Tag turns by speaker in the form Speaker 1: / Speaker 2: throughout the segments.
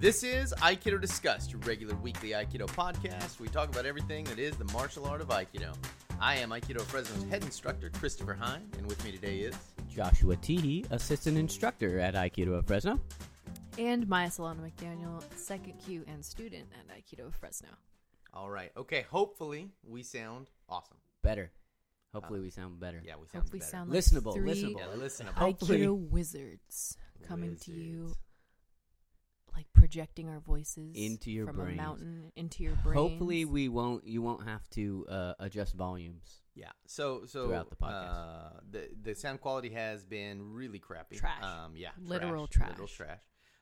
Speaker 1: This is Aikido Discussed, your regular weekly Aikido podcast. We talk about everything that is the martial art of Aikido. I am Aikido Fresno's head instructor, Christopher Hein, and with me today is.
Speaker 2: Joshua Teehee, assistant instructor at Aikido of Fresno.
Speaker 3: And Maya Solana McDaniel, second kyu and student at Aikido Fresno.
Speaker 1: All right. Okay. Hopefully, we sound awesome.
Speaker 2: Better. Hopefully, uh, we sound better.
Speaker 1: Yeah, we sound
Speaker 3: Hope we
Speaker 1: better.
Speaker 3: sound like
Speaker 2: Listenable,
Speaker 3: three
Speaker 2: listenable.
Speaker 1: Yeah, listenable.
Speaker 2: Hopefully-
Speaker 3: Aikido wizards coming to you,
Speaker 1: Wizards.
Speaker 3: Like projecting our voices
Speaker 2: Into your
Speaker 3: from
Speaker 2: brains.
Speaker 3: a mountain into your brain.
Speaker 2: Hopefully, we won't. You won't have to uh, adjust volumes.
Speaker 1: Yeah. So so
Speaker 2: Throughout the podcast.
Speaker 1: uh, the the sound quality has been really crappy.
Speaker 3: Trash.
Speaker 1: Um, yeah.
Speaker 3: Literal
Speaker 1: Literal
Speaker 3: trash.
Speaker 1: trash.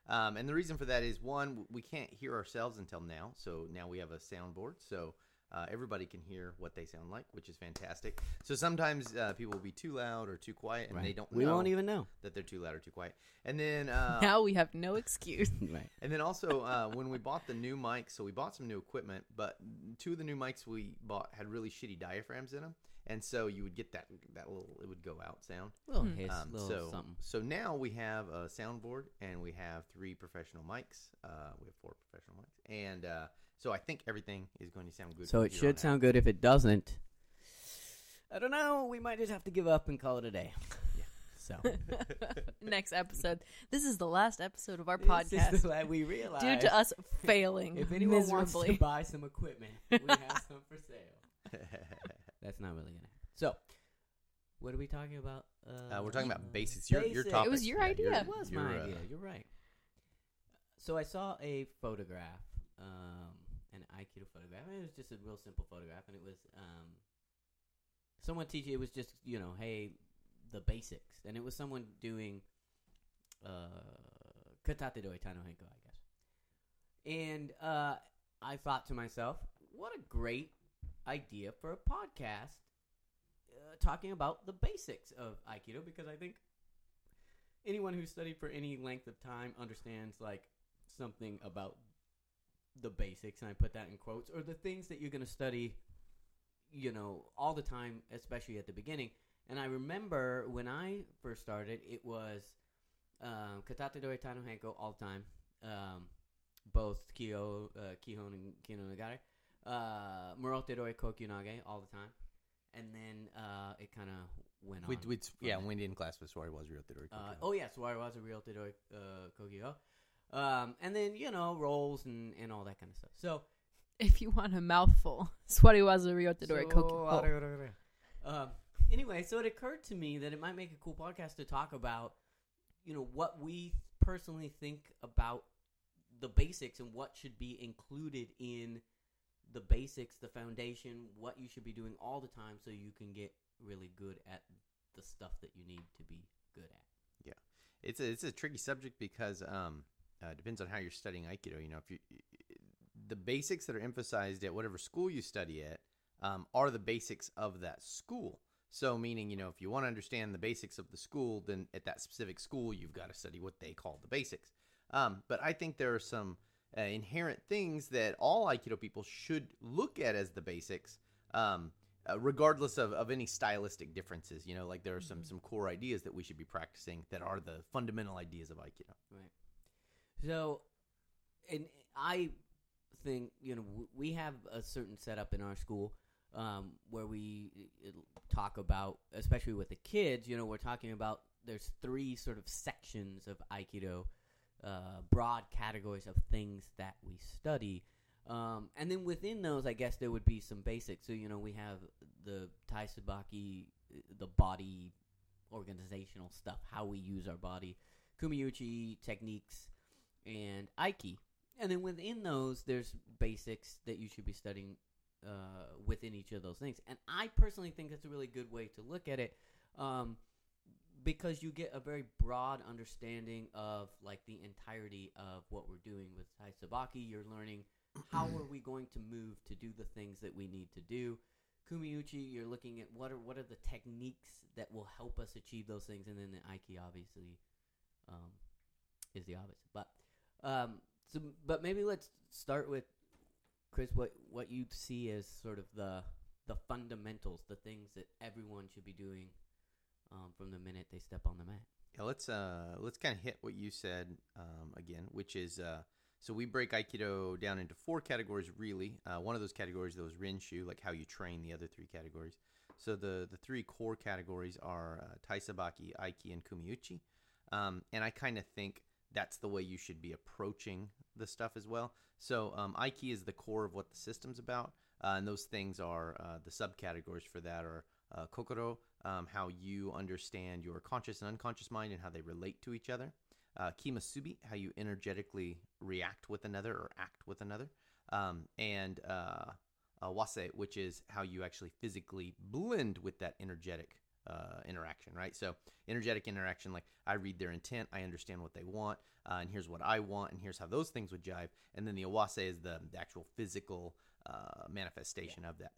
Speaker 1: Um, and the reason for that is one, we can't hear ourselves until now. So now we have a soundboard, so uh, everybody can hear what they sound like, which is fantastic. So sometimes uh, people will be too loud or too quiet, and they don't.
Speaker 2: We
Speaker 1: know
Speaker 2: won't even know.
Speaker 1: that they're too loud or too quiet. And then uh,
Speaker 3: now we have no excuse.
Speaker 2: right.
Speaker 1: And then also, uh, when we bought the new mics, so we bought some new equipment, but two of the new mics we bought had really shitty diaphragms in them, and so you would get that that little it would go out sound.
Speaker 2: Little
Speaker 3: Hmm.
Speaker 2: hiss,
Speaker 1: Um,
Speaker 2: little
Speaker 1: so
Speaker 2: something.
Speaker 1: so now we have a soundboard and we have three professional mics. Uh, we have four professional mics, and uh, so I think everything is going to sound good.
Speaker 2: So it should sound good. If it doesn't, I don't know. We might just have to give up and call it a day.
Speaker 1: Yeah.
Speaker 2: So
Speaker 3: Next episode. This is the last episode of our
Speaker 2: This
Speaker 3: podcast
Speaker 2: is the- we realize
Speaker 3: due to us failing
Speaker 2: If anyone wants to buy some equipment, we have some for sale. That's not really gonna happen. So, what are we talking about?
Speaker 1: Uh, we're talking about basics. Your, your topic.
Speaker 3: It was your
Speaker 1: Yeah,
Speaker 3: idea.
Speaker 2: It was
Speaker 1: your,
Speaker 2: my
Speaker 1: uh,
Speaker 2: idea. You're right. So I saw a photograph, um, an Aikido photograph. And It was just a real simple photograph, and it was um, someone teaching. It was just you know, hey, the basics, and it was someone doing uh, katate dori tai no henko, I guess. And uh, I thought to myself, what a great idea for a podcast uh, talking about the basics of Aikido, because I think anyone who's studied for any length of time understands like something about the basics and I put that in quotes or the things that you're going to study you know all the time especially at the beginning. And I remember when I first started it was um, katate dori tai no henko all the time. Um, both kyo uh, kihon and kino nagare. Uh, morote dori kokyu nage all the time. And then uh, it kind of went on from
Speaker 1: yeah, when in class with Swari was real theory.
Speaker 2: Uh, oh yeah, Swari was a real Tedoi uh, Kogyo. Um, and then you know rolls and, and all that kind of stuff. So,
Speaker 3: if you want a mouthful, Sweaty was a Rio Todori
Speaker 2: so
Speaker 3: Koki.
Speaker 2: um, anyway, so it occurred to me that it might make a cool podcast to talk about, you know, what we personally think about the basics and what should be included in the basics, the foundation, what you should be doing all the time so you can get really good at the stuff that you need to be good at. Yeah.
Speaker 1: It's a it's a tricky subject because um uh, depends on how you're studying aikido you know if you the basics that are emphasized at whatever school you study at um, are the basics of that school. So meaning you know if you want to understand the basics of the school then at that specific school you've got to study what they call the basics. Um, but i think there are some uh, inherent things that all aikido people should look at as the basics um, uh, regardless of, of any stylistic differences you know like there are some some core ideas that we should be practicing that are the fundamental ideas of aikido.
Speaker 2: Right. So, and I think you know we have a certain setup in our school um, where we uh, talk about, especially with the kids. You know, we're talking about there's three sort of sections of Aikido, uh, broad categories of things that we study. Um, and then within those, I guess there would be some basics. So you know, we have the Tai Sabaki, uh, the body organizational stuff, how we use our body, Kumiuchi techniques, and Aiki. And then within those, there's basics that you should be studying uh, within each of those things. And I personally think that's a really good way to look at it um, because you get a very broad understanding of like the entirety of what we're doing with Tai Sabaki. You're learning how are we going to move to do the things that we need to do. Kumiuchi, you're looking at what are what are the techniques that will help us achieve those things, and then the Aiki obviously um, is the opposite. But um, so, but maybe let's start with Chris. What what you see as sort of the the fundamentals, the things that everyone should be doing um, from the minute they step on the mat.
Speaker 1: Yeah, let's uh let's kind of hit what you said um, again, which is uh So we break Aikido down into four categories, really. Uh, one of those categories, those Renshu, like how you train the other three categories. So the, the three core categories are uh, Taisabaki, Aiki, and Kumiuchi. Um, and I kind of think that's the way you should be approaching the stuff as well. So um, Aiki is the core of what the system's about. Uh, and those things are uh, the subcategories for that are uh, kokoro, um, how you understand your conscious and unconscious mind and how they relate to each other. Uh, kimusubi, how you energetically react with another or act with another. Um, and uh, wase, which is how you actually physically blend with that energetic uh, interaction, right? So, energetic interaction, like I read their intent, I understand what they want, uh, and here's what I want, and here's how those things would jive. And then the awase is the, the actual physical uh, manifestation of that.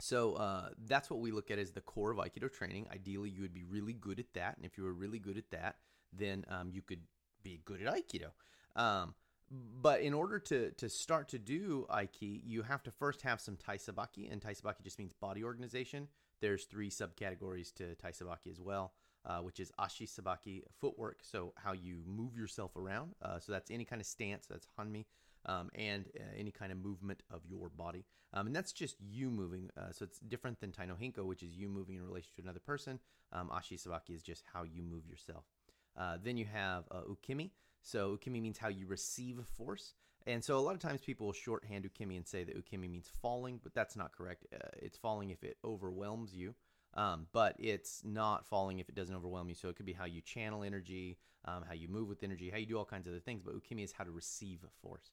Speaker 1: So uh, that's what we look at as the core of Aikido training. Ideally, you would be really good at that, and if you were really good at that, then um, you could be good at Aikido. Um, but in order to to start to do Aiki, you have to first have some Taisabaki, and Taisabaki just means body organization. There's three subcategories to Tai Sabaki as well, uh, which is Ashi Sabaki, footwork, so how you move yourself around. Uh, so that's any kind of stance, that's Hanmi, um, and uh, any kind of movement of your body. Um, and that's just you moving. Uh, so it's different than Taino Hinko, which is you moving in relation to another person. Um, Ashi Sabaki is just how you move yourself. Uh, then you have uh, Ukemi. So ukemi means how you receive force. And so a lot of times people will shorthand ukemi and say that ukemi means falling, but that's not correct. Uh, it's falling if it overwhelms you, um, but it's not falling if it doesn't overwhelm you. So it could be how you channel energy, um, how you move with energy, how you do all kinds of other things. But ukemi is how to receive force.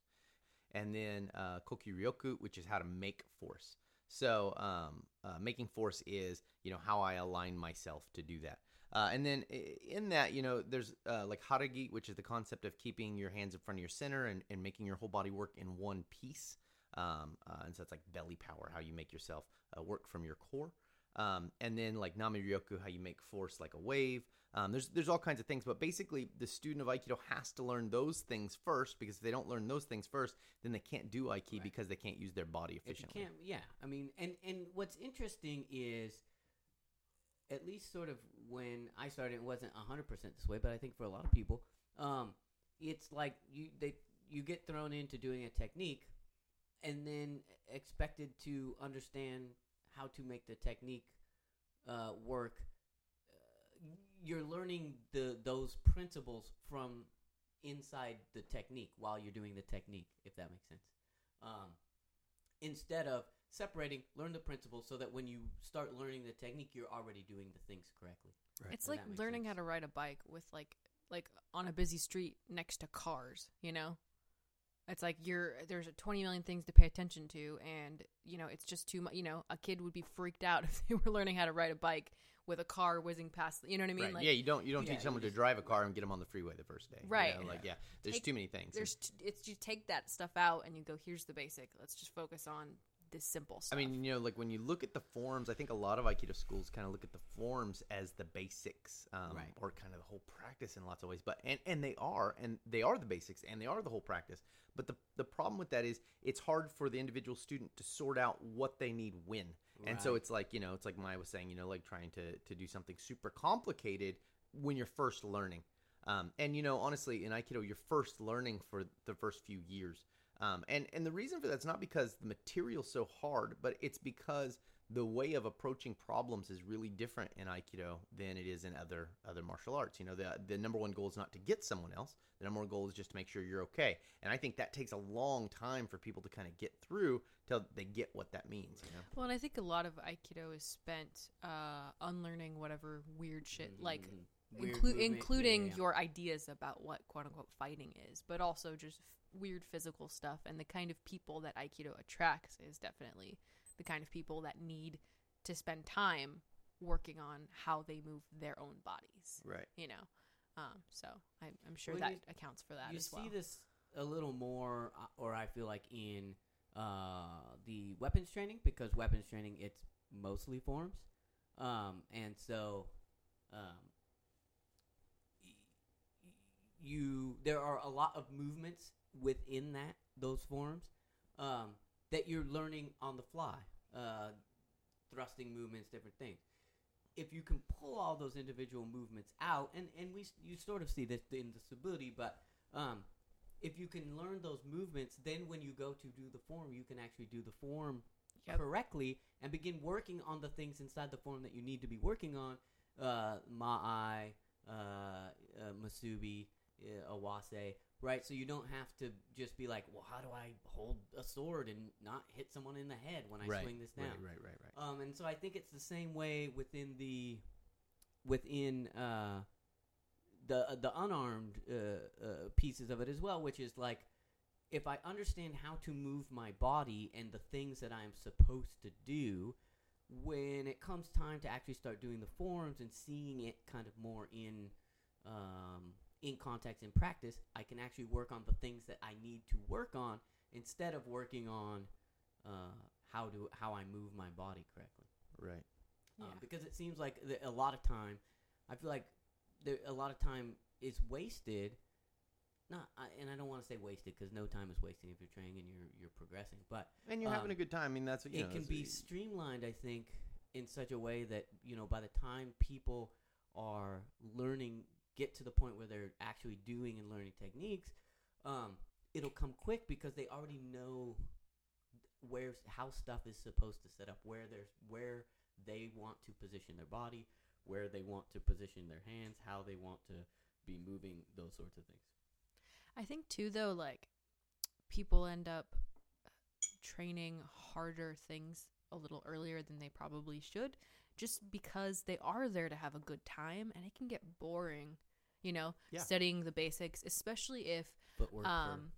Speaker 1: And then uh, kokyuryoku, which is how to make force. So um, uh, making force is you know how I align myself to do that. Uh, and then in that, you know, there's uh, like haragi, which is the concept of keeping your hands in front of your center and, and making your whole body work in one piece. Um, uh, and so it's like belly power, how you make yourself uh, work from your core. Um, and then like nami ryoku, how you make force like a wave. Um, there's there's all kinds of things, but basically the student of Aikido has to learn those things first because if they don't learn those things first, then they can't do Aiki right. because they can't use their body efficiently.
Speaker 2: If you can't, yeah. I mean, and and what's interesting is at least sort of when I started, it wasn't hundred percent this way, but I think for a lot of people, um, it's like you they you get thrown into doing a technique, and then expected to understand how to make the technique uh, work. Uh, you're learning the those principles from inside the technique while you're doing the technique, if that makes sense. Um, instead of separating, learn the principles so that when you start learning the technique, you're already doing the things correctly.
Speaker 3: Right. It's like learning sense. how to ride a bike with like like on a busy street next to cars, you know? It's like you're there's 20 million things to pay attention to and you know, it's just too much, you know, a kid would be freaked out if they were learning how to ride a bike with a car whizzing past, you know what I mean?
Speaker 1: Right.
Speaker 3: Like,
Speaker 1: yeah, you don't you don't yeah, teach someone to drive a car and get them on the freeway the first day.
Speaker 3: Right.
Speaker 1: You know? Like yeah, there's take, too many things.
Speaker 3: There's t- it's you take that stuff out and you go here's the basic. Let's just focus on this simple stuff.
Speaker 1: I mean, you know, like when you look at the forms, I think a lot of Aikido schools kind of look at the forms as the basics, um,
Speaker 2: right.
Speaker 1: or kind of the whole practice in lots of ways. But and and they are, and they are the basics, and they are the whole practice. But the the problem with that is it's hard for the individual student to sort out what they need when. Right. And so it's like you know, it's like Maya was saying, you know, like trying to to do something super complicated when you're first learning. Um, and you know, honestly, in Aikido, you're first learning for the first few years. Um, and and the reason for that's not because the material's so hard, but it's because the way of approaching problems is really different in Aikido than it is in other other martial arts. You know, the the number one goal is not to get someone else. The number one goal is just to make sure you're okay. And I think that takes a long time for people to kind of get through till they get what that means. You know.
Speaker 3: Well, and I think a lot of Aikido is spent uh, unlearning whatever weird shit, mm-hmm. like inclu- including yeah, yeah. your ideas about what quote unquote fighting is, but also just weird physical stuff and the kind of people that aikido attracts is definitely the kind of people that need to spend time working on how they move their own bodies
Speaker 1: right.
Speaker 3: you know? Um, so I, am sure well, that you, accounts for that
Speaker 2: you
Speaker 3: as well.
Speaker 2: see this a little more uh, or i feel like in uh, the weapons training because weapons training it's mostly forms. Um, and so um, you there are a lot of movements within that those forms um, that you're learning on the fly, uh, thrusting movements, different things. If you can pull all those individual movements out, and, and we you sort of see this in the stability, but um, if you can learn those movements, then when you go to do the form, you can actually do the form
Speaker 3: Yep.
Speaker 2: correctly and begin working on the things inside the form that you need to be working on. Uh, ma'ai, uh, uh, masubi, awase, right? So you don't have to just be like, well, how do I hold a sword and not hit someone in the head when I
Speaker 1: right,
Speaker 2: swing this down?
Speaker 1: right, right, right, right.
Speaker 2: Um, and so I think it's the same way within the within uh, the the unarmed uh, uh, pieces of it as well, which is like if I understand how to move my body and the things that I'm supposed to do, when it comes time to actually start doing the forms and seeing it kind of more in um, in context and practice, I can actually work on the things that I need to work on instead of working on uh, how to how I move my body correctly.
Speaker 1: right.
Speaker 2: Um,
Speaker 3: Yeah.
Speaker 2: because it seems like the, a lot of time, I feel like there, a lot of time is wasted. Not, I, and I don't want to say wasted because no time is wasting if you're training and you're you're progressing. But
Speaker 1: And you're having
Speaker 2: Um,
Speaker 1: a good time. I mean, that's what you
Speaker 2: it
Speaker 1: know,
Speaker 2: can
Speaker 1: it's-
Speaker 2: be streamlined, I think, in such a way that you know by the time people are learning, get to the point where they're actually doing and learning techniques, um, it'll come quick because they already know where how stuff is supposed to set up, where there's where they want to position their body, where they want to position their hands, how they want to be moving, those sorts of things.
Speaker 3: I think too though like people end up training harder things a little earlier than they probably should just because they are there to have a good time and it can get boring, you know,
Speaker 1: Yeah.
Speaker 3: studying the basics, especially if um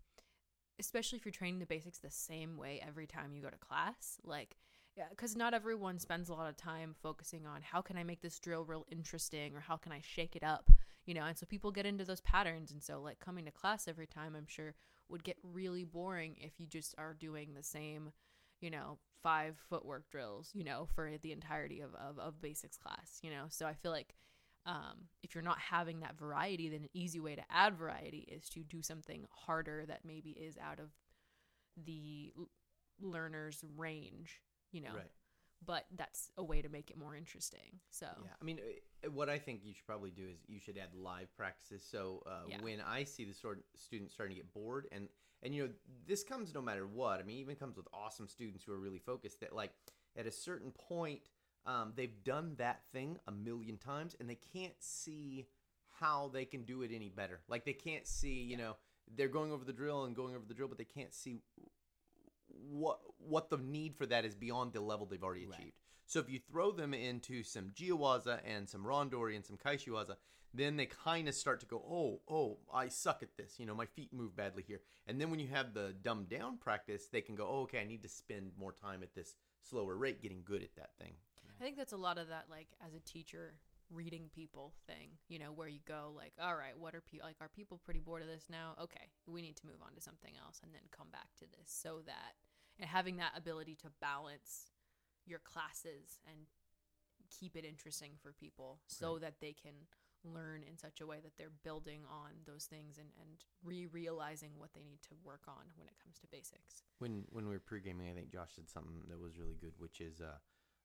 Speaker 3: especially if you're training the basics the same way every time you go to class like yeah because not everyone spends a lot of time focusing on how can i make this drill real interesting or how can i shake it up you know and so people get into those patterns and so like coming to class every time i'm sure would get really boring if you just are doing the same you know five footwork drills you know for the entirety of, of, of basics class you know so i feel like um, if you're not having that variety, then an easy way to add variety is to do something harder that maybe is out of the learner's range, you know.
Speaker 1: Right.
Speaker 3: But that's a way to make it more interesting. So
Speaker 1: Yeah, I mean, uh, what I think you should probably do is you should add live practices. So uh,
Speaker 3: Yeah.
Speaker 1: when I see the sort students starting to get bored, and and you know this comes no matter what. I mean, even comes with awesome students who are really focused. That like at a certain point, um, they've done that thing a million times, and they can't see how they can do it any better. Like they can't see, you know, they're going over the drill and going over the drill, but they can't see what what the need for that is beyond the level they've already
Speaker 2: Right.
Speaker 1: achieved. So if you throw them into some Jiyuwaza and some Randori and some Kaeshiwaza, then they kind of start to go, oh, oh, I suck at this. You know, my feet move badly here. And then when you have the dumbed down practice, they can go, oh, okay, I need to spend more time at this slower rate getting good at that thing.
Speaker 3: I think that's a lot of that, like as a teacher, reading people thing. You know, where you go like, all right, what are people like? Are people pretty bored of this now? Okay, we need to move on to something else, and then come back to this, so that and having that ability to balance your classes and keep it interesting for people, so
Speaker 1: Right.
Speaker 3: that they can learn in such a way that they're building on those things and and re-realizing what they need to work on when it comes to basics.
Speaker 1: when when we were pre-gaming, I think Josh said something that was really good, which is, uh,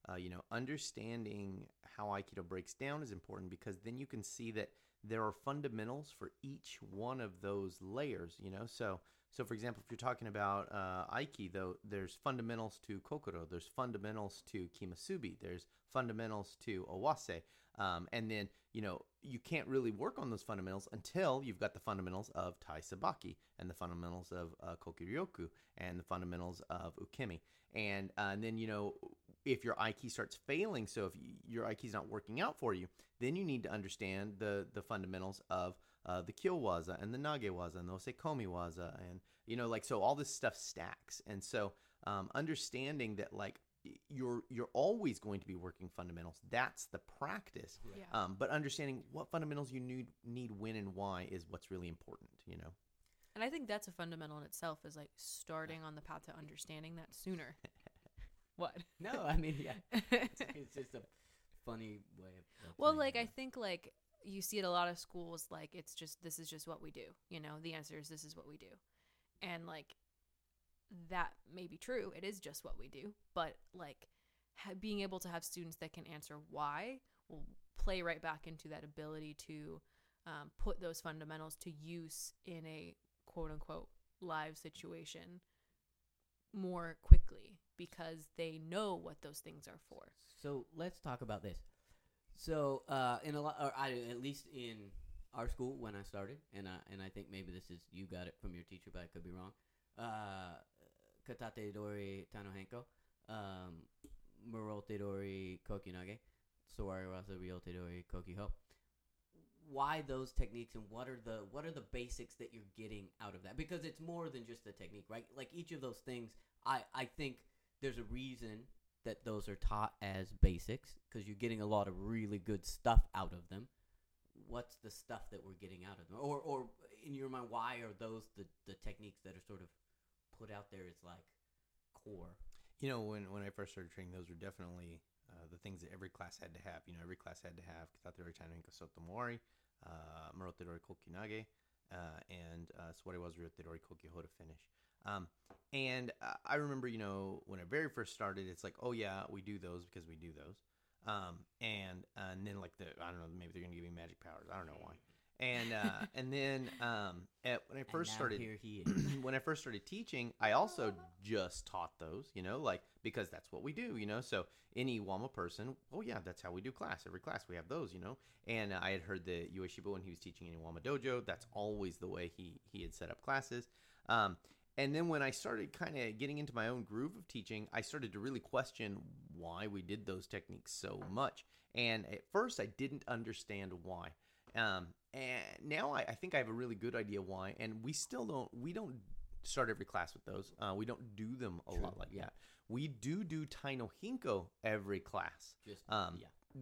Speaker 1: uh, you know, understanding how Aikido breaks down is important because then you can see that there are fundamentals for each one of those layers. You know, so so for example, if you're talking about uh, Aiki, though, there's fundamentals to Kokoro, there's fundamentals to Kimusubi, there's fundamentals to Awase, um, and then you know you can't really work on those fundamentals until you've got the fundamentals of Tai Sabaki and the fundamentals of uh, Kokyuryoku and the fundamentals of Ukemi. And, uh, and then, you know, if your Aiki starts failing, so if y- your Aiki's not working out for you, then you need to understand the, the fundamentals of uh, the Kyowaza and the Nagewaza and the Osaekomi Waza. And, you know, like, so all this stuff stacks. And so um, understanding that, like, you're you're always going to be working fundamentals. That's the practice.
Speaker 3: Yeah.
Speaker 1: Um, but understanding what fundamentals you need need when and why is what's really important. You know.
Speaker 3: And I think that's a fundamental in itself is like starting on the path to understanding that sooner. what?
Speaker 2: No, I mean, yeah, it's, it's just a funny way of. of
Speaker 3: well, like I think like you see at a lot of schools like it's just this is just what we do. You know, the answer is this is what we do. And like that may be true. It is just what we do, but like ha- being able to have students that can answer why will play right back into that ability to um, put those fundamentals to use in a quote unquote live situation more quickly because they know what those things are for.
Speaker 2: So let's talk about this. So uh, in a lot, or I, at least in our school when I started, and I, and I think maybe this is you got it from your teacher, but I could be wrong. Uh, katate dori tai no henko, um, morote dori kokyunage, sawari rasa ryote dori kokyuho. Why those techniques, and what are the what are the basics that you're getting out of that? Because it's more than just the technique, right? Like each of those things, I I think there's a reason that those are taught as basics because you're getting a lot of really good stuff out of them. What's the stuff that we're getting out of them, or or in your mind, why are those the the techniques that are sort of put out there as like core?
Speaker 1: You know, when when I first started training, those were definitely uh, the things that every class had to have. You know, every class had to have Katatedori Tanohinko Sotomori, uh, Morotedori Kokyunage, uh, and uh, Swari was Ryotedori Kokyuho to finish. Um, and I remember, you know, when I very first started, it's like, oh yeah, we do those because we do those. Um, and uh, and then like the I don't know, maybe they're gonna give me magic powers. I don't know why. And uh, and then um, at, when I first started
Speaker 2: here he
Speaker 1: when I first started teaching, I also just taught those, you know, like because that's what we do, you know. So any Iwama person, oh yeah, that's how we do class. Every class we have those, you know. And I had heard that Ueshiba when he was teaching in Iwama Dojo, that's always the way he he had set up classes. Um, and then when I started kind of getting into my own groove of teaching, I started to really question why we did those techniques so much. And at first, I didn't understand why. Um, and now I, I, think I have a really good idea why. And we still don't we don't start every class with those. Uh, we don't do them a True. lot like that. We do do Tai no Hinko every class.
Speaker 2: Just um, yeah.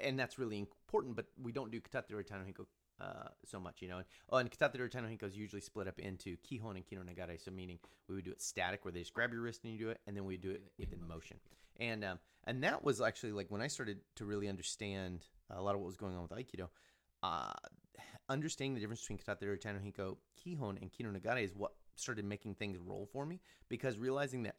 Speaker 1: And that's really important, but we don't do Katate or Tai no Hinko uh, so much, you know. And, oh, and Katate Rotano Hinko is usually split up into Kihon and Kino Nagare. So meaning we would do it static, where they just grab your wrist and you do it, and then we do it within motion. And um, and that was actually like when I started to really understand a lot of what was going on with Aikido. Uh, understanding the difference between Katate Rotano Hinko, Kihon, and Kino Nagare is what started making things roll for me because realizing that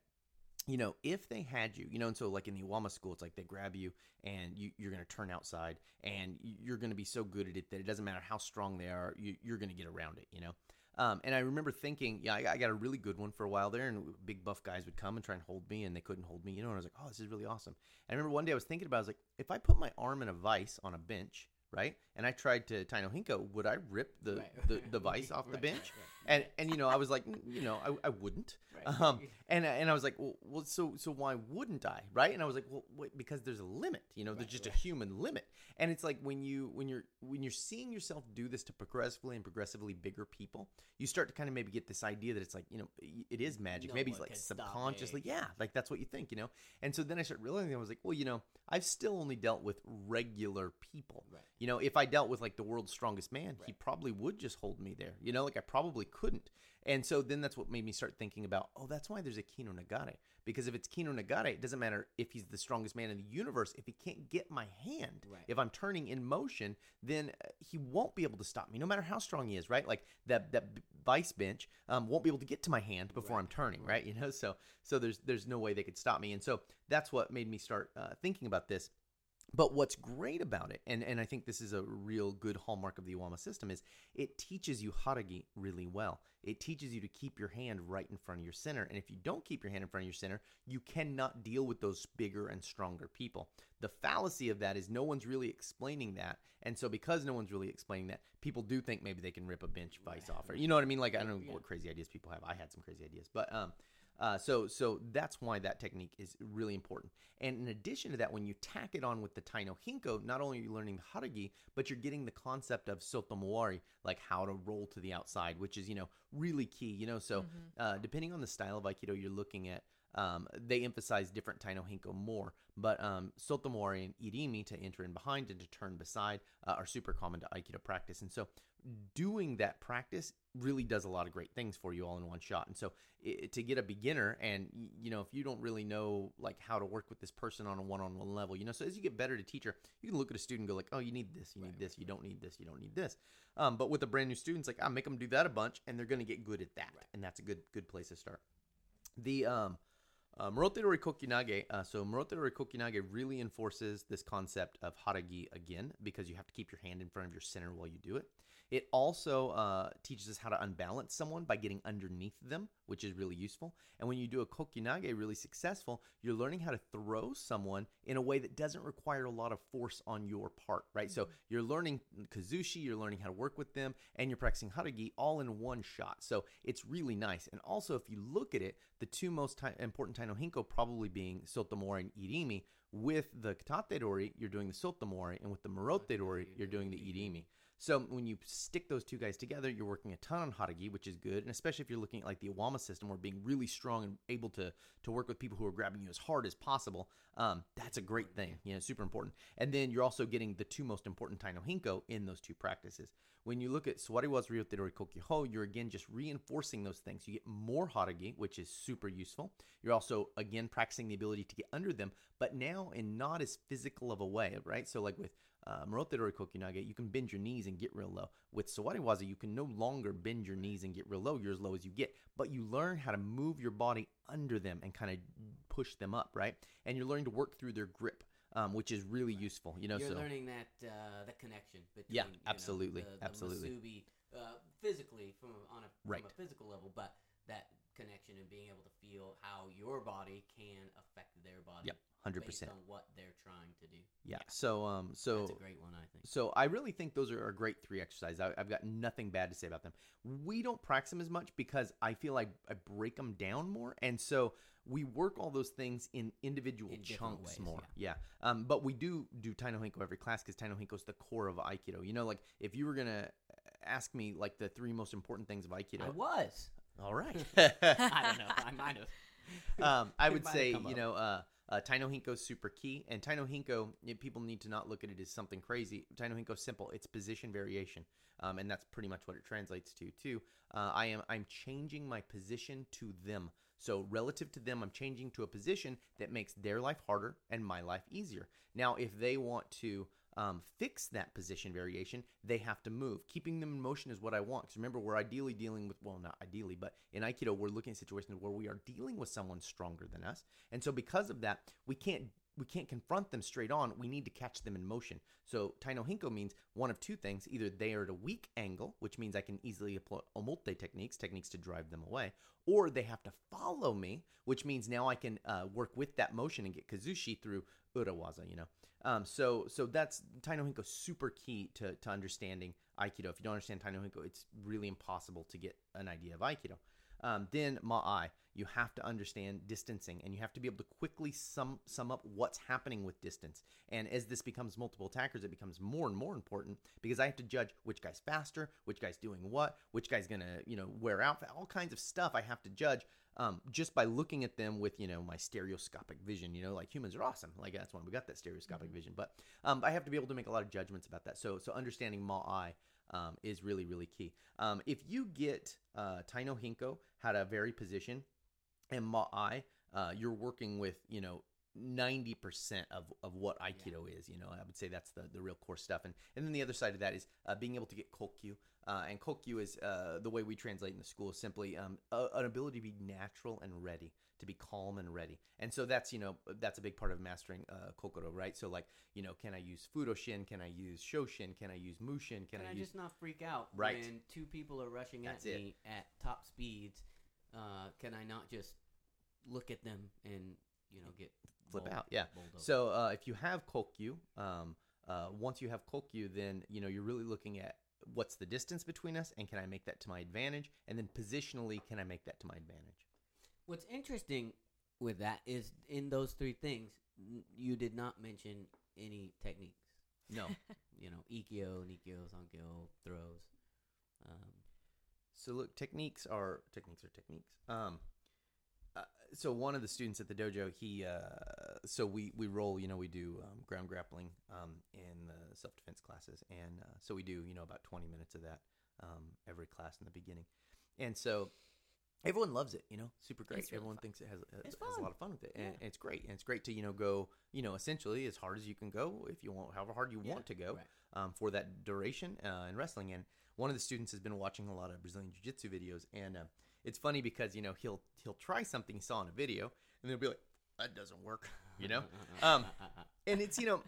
Speaker 1: you know, if they had you, you know, and so like in the Iwama school, it's like they grab you and you, are going to turn outside and you're going to be so good at it that it doesn't matter how strong they are, you, are going to get around it, you know. Um, and I remember thinking, yeah, I, I, got a really good one for a while there, and big buff guys would come and try and hold me, and they couldn't hold me, you know. And I was like, oh, this is really awesome. And I remember one day I was thinking about, it, I was like, if I put my arm in a vise on a bench, right, and I tried to Tai no Hinko, would I rip the
Speaker 2: right.
Speaker 1: the, vise off the right, bench? Right, and and you know, I was like, you know, I, I wouldn't. Um, and and I was like, well, well, so so why wouldn't I, right? And I was like, well, wait, because there's a limit. You know, there's just a human limit. And it's like when you when you're when you're seeing yourself do this to progressively and progressively bigger people, you start to kind of maybe get this idea that it's like, you know, it is magic.
Speaker 2: No
Speaker 1: maybe it's like subconsciously, yeah, like that's what you think, you know. And so then I started realizing I was like, well, you know, I've still only dealt with regular people.
Speaker 2: Right.
Speaker 1: You know, if I dealt with like the world's strongest man, right. he probably would just hold me there. You know, like I probably couldn't. And so then that's what made me start thinking about, oh, that's why there's a Kino Nagare. Because if it's Kino Nagare, it doesn't matter if he's the strongest man in the universe. If he can't get my hand,
Speaker 2: right.
Speaker 1: if I'm turning in motion, then uh, he won't be able to stop me, no matter how strong he is, right? Like that that vice bench um, won't be able to get to my hand before right. I'm turning, right. right? You know, so so there's there's no way they could stop me, and so that's what made me start uh, thinking about this. But what's great about it, and, and I think this is a real good hallmark of the Iwama system, is it teaches you Haragi really well. It teaches you to keep your hand right in front of your center. And if you don't keep your hand in front of your center, you cannot deal with those bigger and stronger people. The fallacy of that is no one's really explaining that. And so because no one's really explaining that, people do think maybe they can rip a bench vice off. Or, you know what I mean? Like, I don't know what crazy ideas people have. I had some crazy ideas. But um, uh, so so that's why that technique is really important. And in addition to that, when you tack it on with the Tai no Hinko, not only are you learning the Haragi, but you're getting the concept of Sotomowari, like how to roll to the outside, which is, you know, really key. You know, so mm-hmm. uh, depending on the style of Aikido you're looking at, um, they emphasize different Tai no Hinko more, but um, Sotomowari and Irimi to enter in behind and to turn beside uh, are super common to Aikido practice. And so doing that practice really does a lot of great things for you all in one shot. And so it, to get a beginner and you know if you don't really know like how to work with this person on a one-on-one level, you know, so as you get better to teacher, you can look at a student and go like, "Oh, you need this, you need right. this, you don't need this, you don't need this." Um, but with a brand new student, it's like, I make them do that a bunch and they're going to get good at that. Right. And that's a good good place to start. The um uh, Morotedori Kokyunage. Uh, so Morotedori Kokyunage really enforces this concept of haragi again because you have to keep your hand in front of your center while you do it. It also uh, teaches us how to unbalance someone by getting underneath them, which is really useful. And when you do a kokyunage really successful, you're learning how to throw someone in a way that doesn't require a lot of force on your part, right? Mm-hmm. So you're learning kazushi, you're learning how to work with them, and you're practicing haragi all in one shot. So it's really nice. And also, if you look at it, the two most important Tai no Hinko probably being Sotomori and Irimi. With the Katate Dori, you're doing the Sotomori, and with the Morote Dori, you're doing the Irimi. So when you stick those two guys together, you're working a ton on Haragi, which is good, and especially if you're looking at like the Iwama system, where being really strong and able to to work with people who are grabbing you as hard as possible, um, that's a great thing. You know, super important. And then you're also getting the two most important Tai no Hinko in those two practices. When you look at Suwariwaza Ryote Dori Kokyuho, you're again just reinforcing those things. You get more Haragi, which is super useful. You're also again practicing the ability to get under them, but now in not as physical of a way, right? So like with uh, Morote Dori Kokyunage, you can bend your knees and get real low. With Suwariwaza, you can no longer bend your knees and get real low. You're as low as you get, but you learn how to move your body under them and kind of push them up, right? And you're learning to work through their grip. Um, which is really useful, you know.
Speaker 2: You're
Speaker 1: so
Speaker 2: learning that uh, that connection between
Speaker 1: yeah, absolutely,
Speaker 2: know, the, the
Speaker 1: absolutely,
Speaker 2: musubi, uh, physically from a, on a
Speaker 1: right.
Speaker 2: from a physical level, but that connection and being able to feel how your body can affect their body.
Speaker 1: Yep, hundred percent
Speaker 2: on what they're trying to do.
Speaker 1: Yeah. So um, so
Speaker 2: that's a great one, I think.
Speaker 1: So I really think those are a great three exercises. I, have got nothing bad to say about them. We don't practice them as much because I feel like I break them down more, and so we work all those things in individual
Speaker 2: in
Speaker 1: chunks
Speaker 2: ways,
Speaker 1: more.
Speaker 2: Yeah.
Speaker 1: yeah. Um, but we do do Tai no Hinko every class because Tai no Hinko is the core of Aikido. You know, like if you were gonna ask me like the three most important things of Aikido,
Speaker 2: I was.
Speaker 1: All right.
Speaker 2: I don't know. I might have.
Speaker 1: Um, I would say, you know, uh, uh, Tai no Hinko super key, and Tai no Hinko, people need to not look at it as something crazy. Tai no Hinko simple; it's position variation, um, and that's pretty much what it translates to too. Uh, I am I'm changing my position to them, so relative to them, I'm changing to a position that makes their life harder and my life easier. Now, if they want to um, fix that position variation, they have to move. Keeping them in motion is what I want. Because remember, we're ideally dealing with, well, not ideally, but in Aikido, we're looking at situations where we are dealing with someone stronger than us. And so because of that, we can't we can't confront them straight on. We need to catch them in motion. So Tai no Hinko means one of two things. Either they are at a weak angle, which means I can easily apply omote techniques, techniques to drive them away, or they have to follow me, which means now I can uh, work with that motion and get kazushi through urawaza, you know. Um, so so that's Tai no Hinko super key to, to understanding Aikido. If you don't understand Tai no Hinko, it's really impossible to get an idea of Aikido. Um, then Ma'ai, you have to understand distancing and you have to be able to quickly sum, sum up what's happening with distance. And as this becomes multiple attackers, it becomes more and more important because I have to judge which guy's faster, which guy's doing what, which guy's going to, you know, wear out, all kinds of stuff I have to judge um, just by looking at them with you know my stereoscopic vision. You know, like humans are awesome. Like that's why we got that stereoscopic mm-hmm. vision. But um, I have to be able to make a lot of judgments about that. So so understanding Ma'ai um, is really really key. Um, if you get uh, Tai no Hinko how to vary position and Ma'ai, uh, you're working with you know 90% of, of what Aikido yeah. is. You know, I would say that's the, the real core stuff. And, and then the other side of that is uh, being able to get Kokyu. Uh, and kokyu is uh, the way we translate in the school is simply um, a, an ability to be natural and ready, to be calm and ready. And so that's you know that's a big part of mastering uh, kokoro, right? So like you know, can I use fudoshin? Can I use shoshin? Can I use mushin? Can,
Speaker 2: can I,
Speaker 1: I use...
Speaker 2: just not freak out
Speaker 1: right.
Speaker 2: when two people are rushing
Speaker 1: that's
Speaker 2: at
Speaker 1: it.
Speaker 2: me at top speeds? Uh, can I not just look at them and you know get
Speaker 1: flip
Speaker 2: bowled,
Speaker 1: out? Yeah. So uh, if you have kokyu, um, uh, once you have kokyu, then you know you're really looking at what's the distance between us and can I make that to my advantage? And then positionally, can I make that to my advantage?
Speaker 2: What's interesting with that is in those three things, you did not mention any techniques.
Speaker 1: No.
Speaker 2: you know, Ikkyo, Nikkyo, Sankyo, throws. Um,
Speaker 1: so look, techniques are techniques are techniques. Um, uh, so one of the students at the dojo, he, uh, so we we roll, you know, we do um, ground grappling um, in the self defense classes, and uh, so we do, you know, about twenty minutes of that um, every class in the beginning, and so everyone loves it, you know, super great.
Speaker 2: Really
Speaker 1: everyone
Speaker 2: fun.
Speaker 1: thinks it has, has,
Speaker 2: has
Speaker 1: a lot of fun with it, and,
Speaker 2: yeah.
Speaker 1: and, it's great, and it's great to you know go, you know, essentially as hard as you can go if you want, however hard you
Speaker 2: yeah,
Speaker 1: want to go
Speaker 2: right.
Speaker 1: um, for that duration uh, in wrestling, and one of the students has been watching a lot of Brazilian Jiu Jitsu videos, and uh, it's funny because you know he'll he'll try something he saw in a video and they'll be like that doesn't work you know um, and it's you know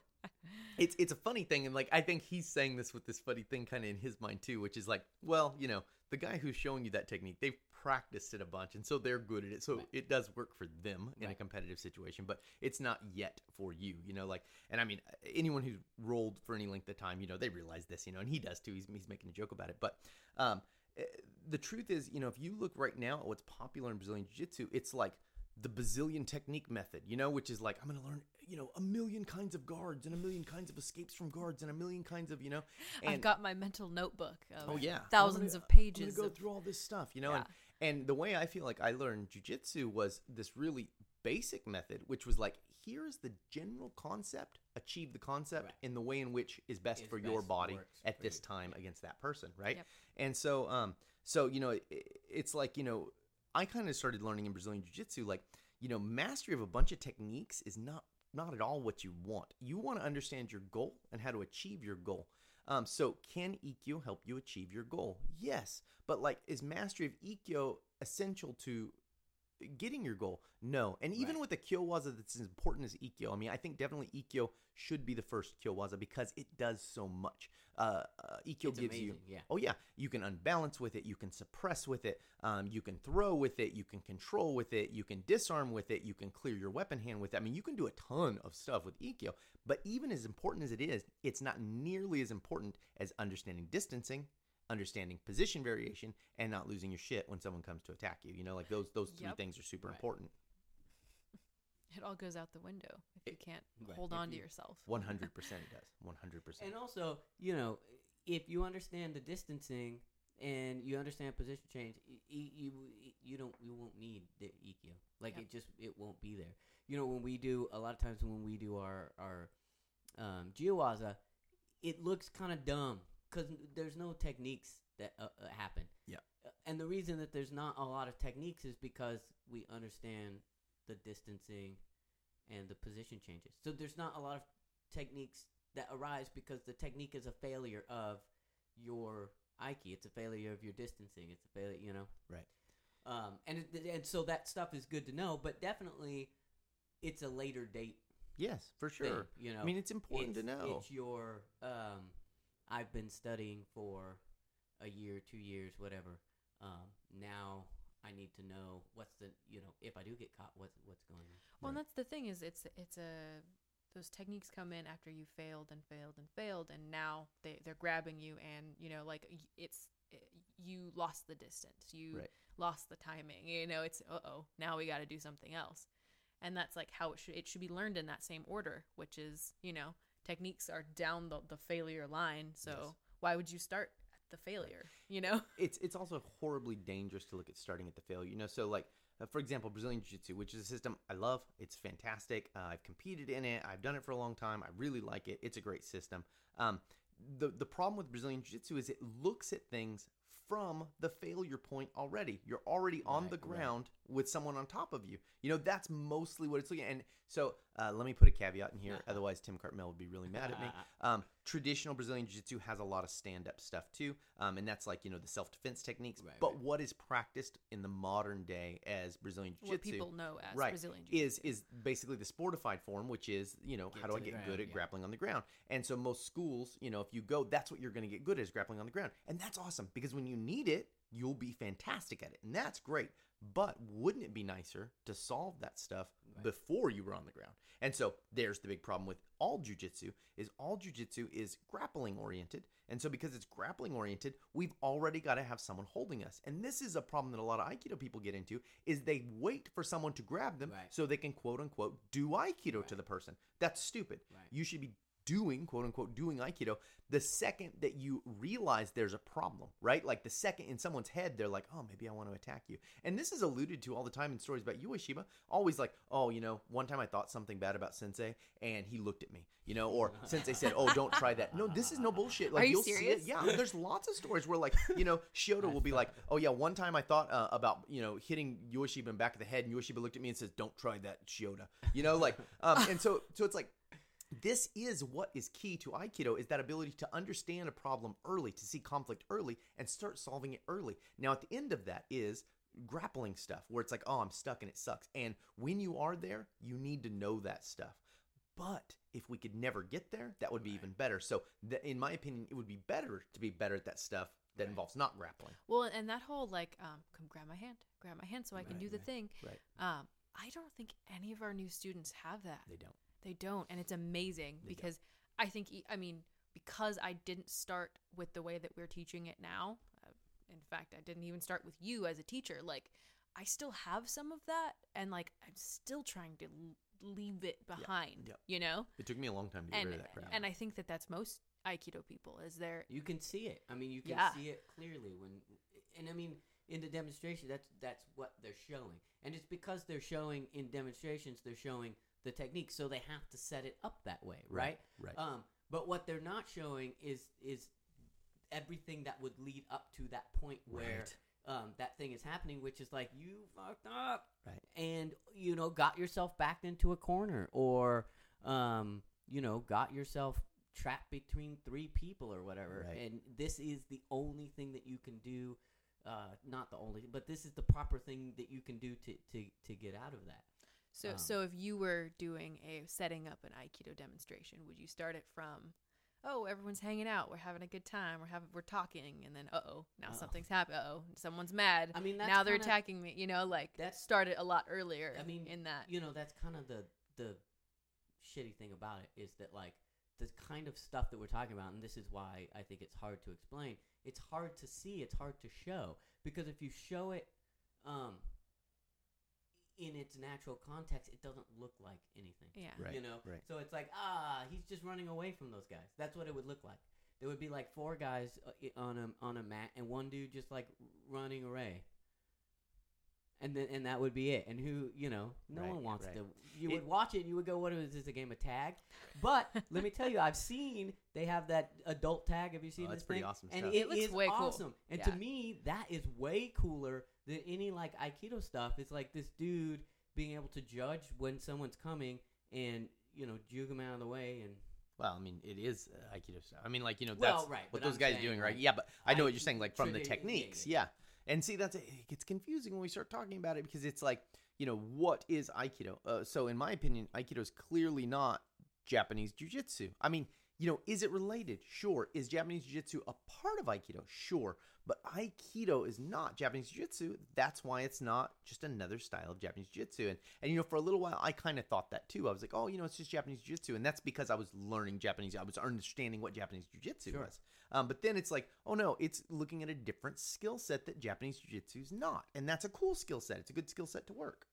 Speaker 1: it's it's a funny thing, and like I think he's saying this with this funny thing kind of in his mind too, which is like, well, you know, the guy who's showing you that technique, they've practiced it a bunch, and so they're good at it. So
Speaker 2: Right.
Speaker 1: it does work for them in a competitive situation, but it's not yet for you. You know, like, and I mean, anyone who's rolled for any length of time, you know, they realize this. You know, and he does too. He's he's making a joke about it, but um, Eh, the truth is, you know, if you look right now at what's popular in Brazilian Jiu Jitsu, it's like the Brazilian technique method, you know, which is like I'm going to learn, you know, a million kinds of guards and a million kinds of escapes from guards and a million kinds of, you know, and
Speaker 3: I've got my mental notebook of
Speaker 1: oh yeah,
Speaker 3: thousands
Speaker 1: gonna-
Speaker 3: of pages.
Speaker 1: Go
Speaker 3: of-
Speaker 1: through all this stuff, you know,
Speaker 3: Yeah.
Speaker 1: and and the way I feel like I learned jujitsu was this really basic method, which was like here's the general concept, achieve the concept
Speaker 2: Right.
Speaker 1: in the way in which is best
Speaker 2: Is
Speaker 1: for your body at this
Speaker 2: you.
Speaker 1: time against that person, right?
Speaker 3: Yep.
Speaker 1: And so, um, so you know, it, it's like you know, I kind of started learning in Brazilian jiu-jitsu, like you know, mastery of a bunch of techniques is not not at all what you want. You want to understand your goal and how to achieve your goal. Um, so can Ikkyo help you achieve your goal? Yes, but like, is mastery of Ikkyo essential to getting your goal? No. And even
Speaker 2: Right.
Speaker 1: with a Kyowaza that's as important as Ikkyo, I mean, I think definitely Ikkyo should be the first Kyowaza because it does so much. Uh, uh, gives you
Speaker 2: yeah.
Speaker 1: Oh yeah, you can unbalance with it, you can suppress with it, um, you can throw with it, you can control with it, you can disarm with it, you can clear your weapon hand with it. I mean, you can do a ton of stuff with Ikkyo. But even as important as it is, it's not nearly as important as understanding distancing, understanding position variation, and not losing your shit when someone comes to attack you. You know, like those those three
Speaker 3: Yep.
Speaker 1: things are super
Speaker 2: Right.
Speaker 1: important.
Speaker 3: it all goes out the window if you can't
Speaker 2: Right.
Speaker 3: hold
Speaker 2: If
Speaker 3: on to yourself.
Speaker 1: One hundred percent it does. One hundred percent.
Speaker 2: And also, you know, if you understand the distancing and you understand position change, y- y- you you don't you won't need the EQ. Like
Speaker 3: Yep.
Speaker 2: it just it won't be there. You know, when we do a lot of times when we do our our um, Geowaza, it looks kind of dumb because there's no techniques that uh, uh, happen.
Speaker 1: Yeah.
Speaker 2: Uh, And the reason that there's not a lot of techniques is because we understand the distancing and the position changes. So there's not a lot of techniques that arise because the technique is a failure of your Aiki. It's a failure of your distancing. It's a failure, you know.
Speaker 1: Right.
Speaker 2: Um, and it, and so that stuff is good to know, but definitely it's a later date
Speaker 1: Yes, for
Speaker 2: thing,
Speaker 1: sure.
Speaker 2: you know,
Speaker 1: I mean, it's important to know.
Speaker 2: It's your um, I've been studying for a year, two years, whatever. Um, now I need to know what's the you know if I do get caught, what's what's going on.
Speaker 3: Well,
Speaker 1: Right.
Speaker 3: that's the thing is it's it's a those techniques come in after you failed and failed and failed, and now they they're grabbing you, and you know like it's eh, you lost the distance, you
Speaker 1: Right.
Speaker 3: lost the timing. You know, it's uh oh, now we got to do something else, and that's like how it should it should be learned in that same order, which is you know techniques are down the the failure line, so
Speaker 1: Yes.
Speaker 3: why would you start at the failure? You know,
Speaker 1: it's it's also horribly dangerous to look at starting at the failure. You know, so like uh, for example, Brazilian Jiu-Jitsu, which is a system I love. It's fantastic. Uh, I've competed in it. I've done it for a long time. I really like it. It's a great system. Um, the the problem with Brazilian Jiu-Jitsu is it looks at things from the failure point already. You're already on
Speaker 2: Right,
Speaker 1: the
Speaker 2: right.
Speaker 1: With someone on top of you. You know, that's mostly what it's looking at. And so uh, let me put a caveat in here. Otherwise, Tim Cartmel would be really mad at me. Um, traditional Brazilian Jiu Jitsu has a lot of stand up stuff too. Um, and that's like, you know, the self defense techniques.
Speaker 2: Right,
Speaker 1: but
Speaker 2: right.
Speaker 1: what is practiced in the modern day as Brazilian Jiu Jitsu?
Speaker 3: what people know as
Speaker 1: right,
Speaker 3: Brazilian
Speaker 1: is
Speaker 3: Jiu-Jitsu.
Speaker 1: is is basically the sportified form, which is you know
Speaker 2: Get
Speaker 1: how do I get
Speaker 2: ground,
Speaker 1: good at
Speaker 2: yeah.
Speaker 1: grappling on the ground? And so most schools, you know, if you go, that's what you're going to get good at is grappling on the ground, and that's awesome because when you need it, you'll be fantastic at it, and that's great. But wouldn't it be nicer to solve that stuff
Speaker 2: Right.
Speaker 1: before you were on the ground? And so there's the big problem with all jujitsu is all jujitsu is grappling oriented. And so because it's grappling oriented, we've already got to have someone holding us. And this is a problem that a lot of Aikido people get into is they wait for someone to grab them
Speaker 2: Right.
Speaker 1: so they can quote unquote do Aikido to the person. That's stupid.
Speaker 2: Right.
Speaker 1: You should be doing quote unquote doing Aikido the second that you realize there's a problem, right? Like the second in someone's head, they're like, oh, maybe I want to attack you. And this is alluded to all the time in stories about Ueshiba. Always like, oh, you know, one time I thought something bad about Sensei and he looked at me, you know, or Sensei said, oh, don't try that. No, this is no bullshit. Like,
Speaker 3: Are you
Speaker 1: will see
Speaker 3: serious?
Speaker 1: it. Yeah, there's lots of stories where, like, you know, Shioda will be like, oh, yeah, one time I thought uh, about, you know, hitting Ueshiba in the back of the head and Ueshiba looked at me and says, don't try that, Shioda. You know, like, um, and so, so it's like, this is what is key to aikido is that ability to understand a problem early to see conflict early and start solving it early now at the end of that is grappling stuff where it's like oh i'm stuck and it sucks and when you are there you need to know that stuff But if we could never get there, that would be even better. So, th- in my opinion, it would be better to be better at that stuff that
Speaker 2: Right.
Speaker 1: involves not grappling.
Speaker 3: Well, and that whole like, um, come grab my hand, grab my hand, so I can
Speaker 1: Right,
Speaker 3: do the thing.
Speaker 1: right.
Speaker 3: Um, I don't think any of our new students have that.
Speaker 1: They don't.
Speaker 3: They don't, and it's amazing
Speaker 1: They don't.
Speaker 3: because I think e- I mean because I didn't start with the way that we're teaching it now. Uh, in fact, I didn't even start with you as a teacher. Like I still have some of that, and like I'm still trying to l- leave it behind.
Speaker 1: yep.
Speaker 3: You know,
Speaker 1: It took me a long time to get
Speaker 3: and
Speaker 1: rid of that crap.
Speaker 3: and I think that that's most Aikido people is there.
Speaker 2: You can see it. I mean, you can
Speaker 3: Yeah.
Speaker 2: see it clearly when, and I mean, in the demonstration, that's that's what they're showing, and it's because they're showing in demonstrations, they're showing the technique, so they have to set it up that way, right?
Speaker 1: Right.
Speaker 2: Um, but what they're not showing is is everything that would lead up to that point where
Speaker 1: Right.
Speaker 2: um, that thing is happening, which is like you fucked up,
Speaker 1: Right.
Speaker 2: and you know got yourself backed into a corner, or um, you know got yourself trapped between three people or whatever.
Speaker 1: Right.
Speaker 2: And this is the only thing that you can do. Uh, not the only, but this is the proper thing that you can do to to to get out of that.
Speaker 3: So
Speaker 2: Um,
Speaker 3: so if you were doing a setting up an Aikido demonstration, would you start it from Oh, everyone's hanging out. We're having a good time. We're having we're talking, and then uh oh, now
Speaker 2: Uh-oh.
Speaker 3: something's happened. Oh, someone's mad.
Speaker 2: I mean, that's
Speaker 3: now they're
Speaker 2: kinda-
Speaker 3: attacking me. You know, like that started a lot earlier.
Speaker 2: I mean,
Speaker 3: in that.
Speaker 2: you know, that's kind of the the shitty thing about it is that like the kind of stuff that we're talking about, and this is why I think it's hard to explain. It's hard to see. It's hard to show because if you show it, um, in its natural context, it doesn't look like anything.
Speaker 3: Yeah.
Speaker 1: Right,
Speaker 2: You know.
Speaker 1: right.
Speaker 2: So it's like ah, he's just running away from those guys. That's what it would look like. There would be like four guys uh, on a on a mat, and one dude just like running away. And then and that would be it. And who you know, no
Speaker 1: Right,
Speaker 2: one wants
Speaker 1: right.
Speaker 2: to. You
Speaker 1: It-
Speaker 2: would watch it, and you would go, "What is this? A game of tag?" But let me tell you, I've seen they have that adult tag. Have you seen
Speaker 1: Oh,
Speaker 2: this
Speaker 1: that's pretty
Speaker 2: thing?
Speaker 1: awesome
Speaker 2: And
Speaker 1: stuff.
Speaker 2: it
Speaker 3: It looks
Speaker 2: is
Speaker 3: way cool.
Speaker 2: awesome. And to me, that is way cooler than any like Aikido stuff. It's like this dude being able to judge when someone's coming and you know juke them out of the way and
Speaker 1: Well, I mean, it is uh, Aikido stuff. I mean, like you know,
Speaker 2: Well,
Speaker 1: that's
Speaker 2: right,
Speaker 1: what those
Speaker 2: I'm
Speaker 1: guys are doing, right?
Speaker 2: like,
Speaker 1: Yeah, but I know
Speaker 2: I-
Speaker 1: what you're saying, like from the techniques,
Speaker 2: yeah,
Speaker 1: yeah, And see, that's it gets confusing when we start talking about it because it's like, you know, what is Aikido? Uh, so, in my opinion, Aikido is clearly not Japanese Jiu-Jitsu. I mean, you know, is it related? Sure. Is Japanese Jiu-Jitsu a part of Aikido? Sure. But Aikido is not Japanese Jiu-Jitsu. That's why it's not just another style of Japanese Jiu-Jitsu. And, and you know, for a little while, I kind of thought that too. I was like, oh, you know, it's just Japanese Jiu-Jitsu. And that's because I was learning Japanese. I was understanding what Japanese Jiu-Jitsu
Speaker 2: Sure.
Speaker 1: was. Um, but then it's like, oh no, it's looking at a different skill set that Japanese Jiu-Jitsu is not. And that's a cool skill set. It's a good skill set to work.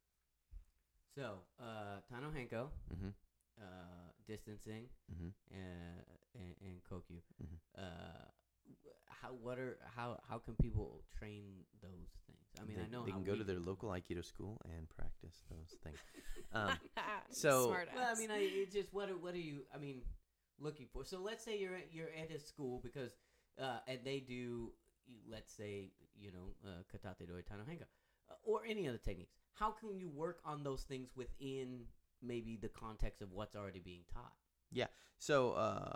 Speaker 2: so uh Tai no Henko,
Speaker 1: Mm-hmm.
Speaker 2: uh distancing
Speaker 1: Mm-hmm.
Speaker 2: uh, and, and Kokyu.
Speaker 1: Mhm.
Speaker 2: Uh how what are how how can people train those things? I mean,
Speaker 1: they,
Speaker 2: I know
Speaker 1: they
Speaker 2: how
Speaker 1: can go
Speaker 2: we
Speaker 1: to their local Aikido school and practice those things. Um, so-
Speaker 2: Well, I mean, I, it's just what are, what are you? I mean, looking for. So let's say you're at, you're at a school because uh, and they do let's say you know uh, katate dori tai no henko uh, or any other techniques. How can you work on those things within maybe the context of what's already being taught? Yeah.
Speaker 1: So, uh,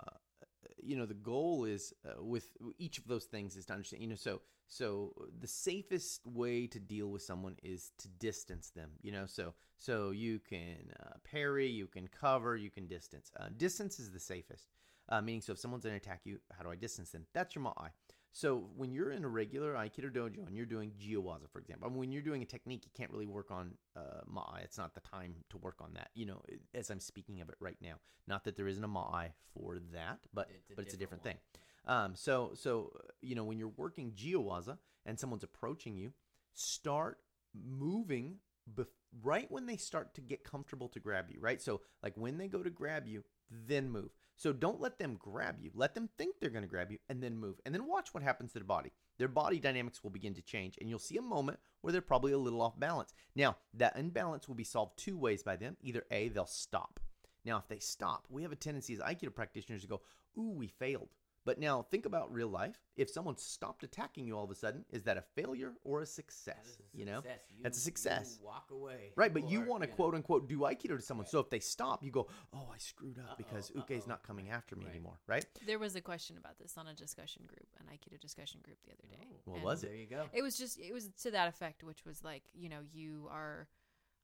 Speaker 1: you know, the goal is uh, with each of those things is to understand. You know, so so the safest way to deal with someone is to distance them. You know, so so you can uh, parry, you can cover, you can distance. Uh, distance is the safest. Uh, meaning, so if someone's going to attack you, how do I distance them? That's your ma'ai. So when you're in a regular Aikido dojo and you're doing Jiyuwaza, for example, I mean, when you're doing a technique, you can't really work on uh, ma'ai. It's not the time to work on that. You know, as I'm speaking of it right now. Not that there isn't a ma'ai for that, but
Speaker 2: It's a
Speaker 1: but it's a different
Speaker 2: different
Speaker 1: thing. Um, so so uh, you know when you're working Jiyuwaza and someone's approaching you, start moving bef- right when they start to get comfortable to grab you. Right. So like when they go to grab you, then move. So don't let them grab you. Let them think they're going to grab you and then move. And then watch what happens to the body. Their body dynamics will begin to change and you'll see a moment where they're probably a little off balance. Now, that imbalance will be solved two ways by them. Either A, they'll stop. Now, if they stop, we have a tendency as Aikido practitioners to go, ooh, we failed. But now think about real life. If someone stopped attacking you all of a sudden, is that a failure or a success?
Speaker 2: That is a
Speaker 1: You know?
Speaker 2: success.
Speaker 1: That's a success.
Speaker 2: you walk away,
Speaker 1: Right, but you want to
Speaker 2: know,
Speaker 1: quote unquote do Aikido to someone.
Speaker 2: Right.
Speaker 1: So if they stop, you go, oh, I screwed up
Speaker 2: Uh-oh,
Speaker 1: because Uke's
Speaker 2: uh-oh.
Speaker 1: not coming after me
Speaker 2: Right.
Speaker 1: anymore, right?
Speaker 3: there was a question about this on a discussion group, an Aikido discussion group the other day.
Speaker 2: Oh.
Speaker 1: What
Speaker 3: And
Speaker 1: was it?
Speaker 2: There you go.
Speaker 3: It was just it was to that effect, which was like you know you are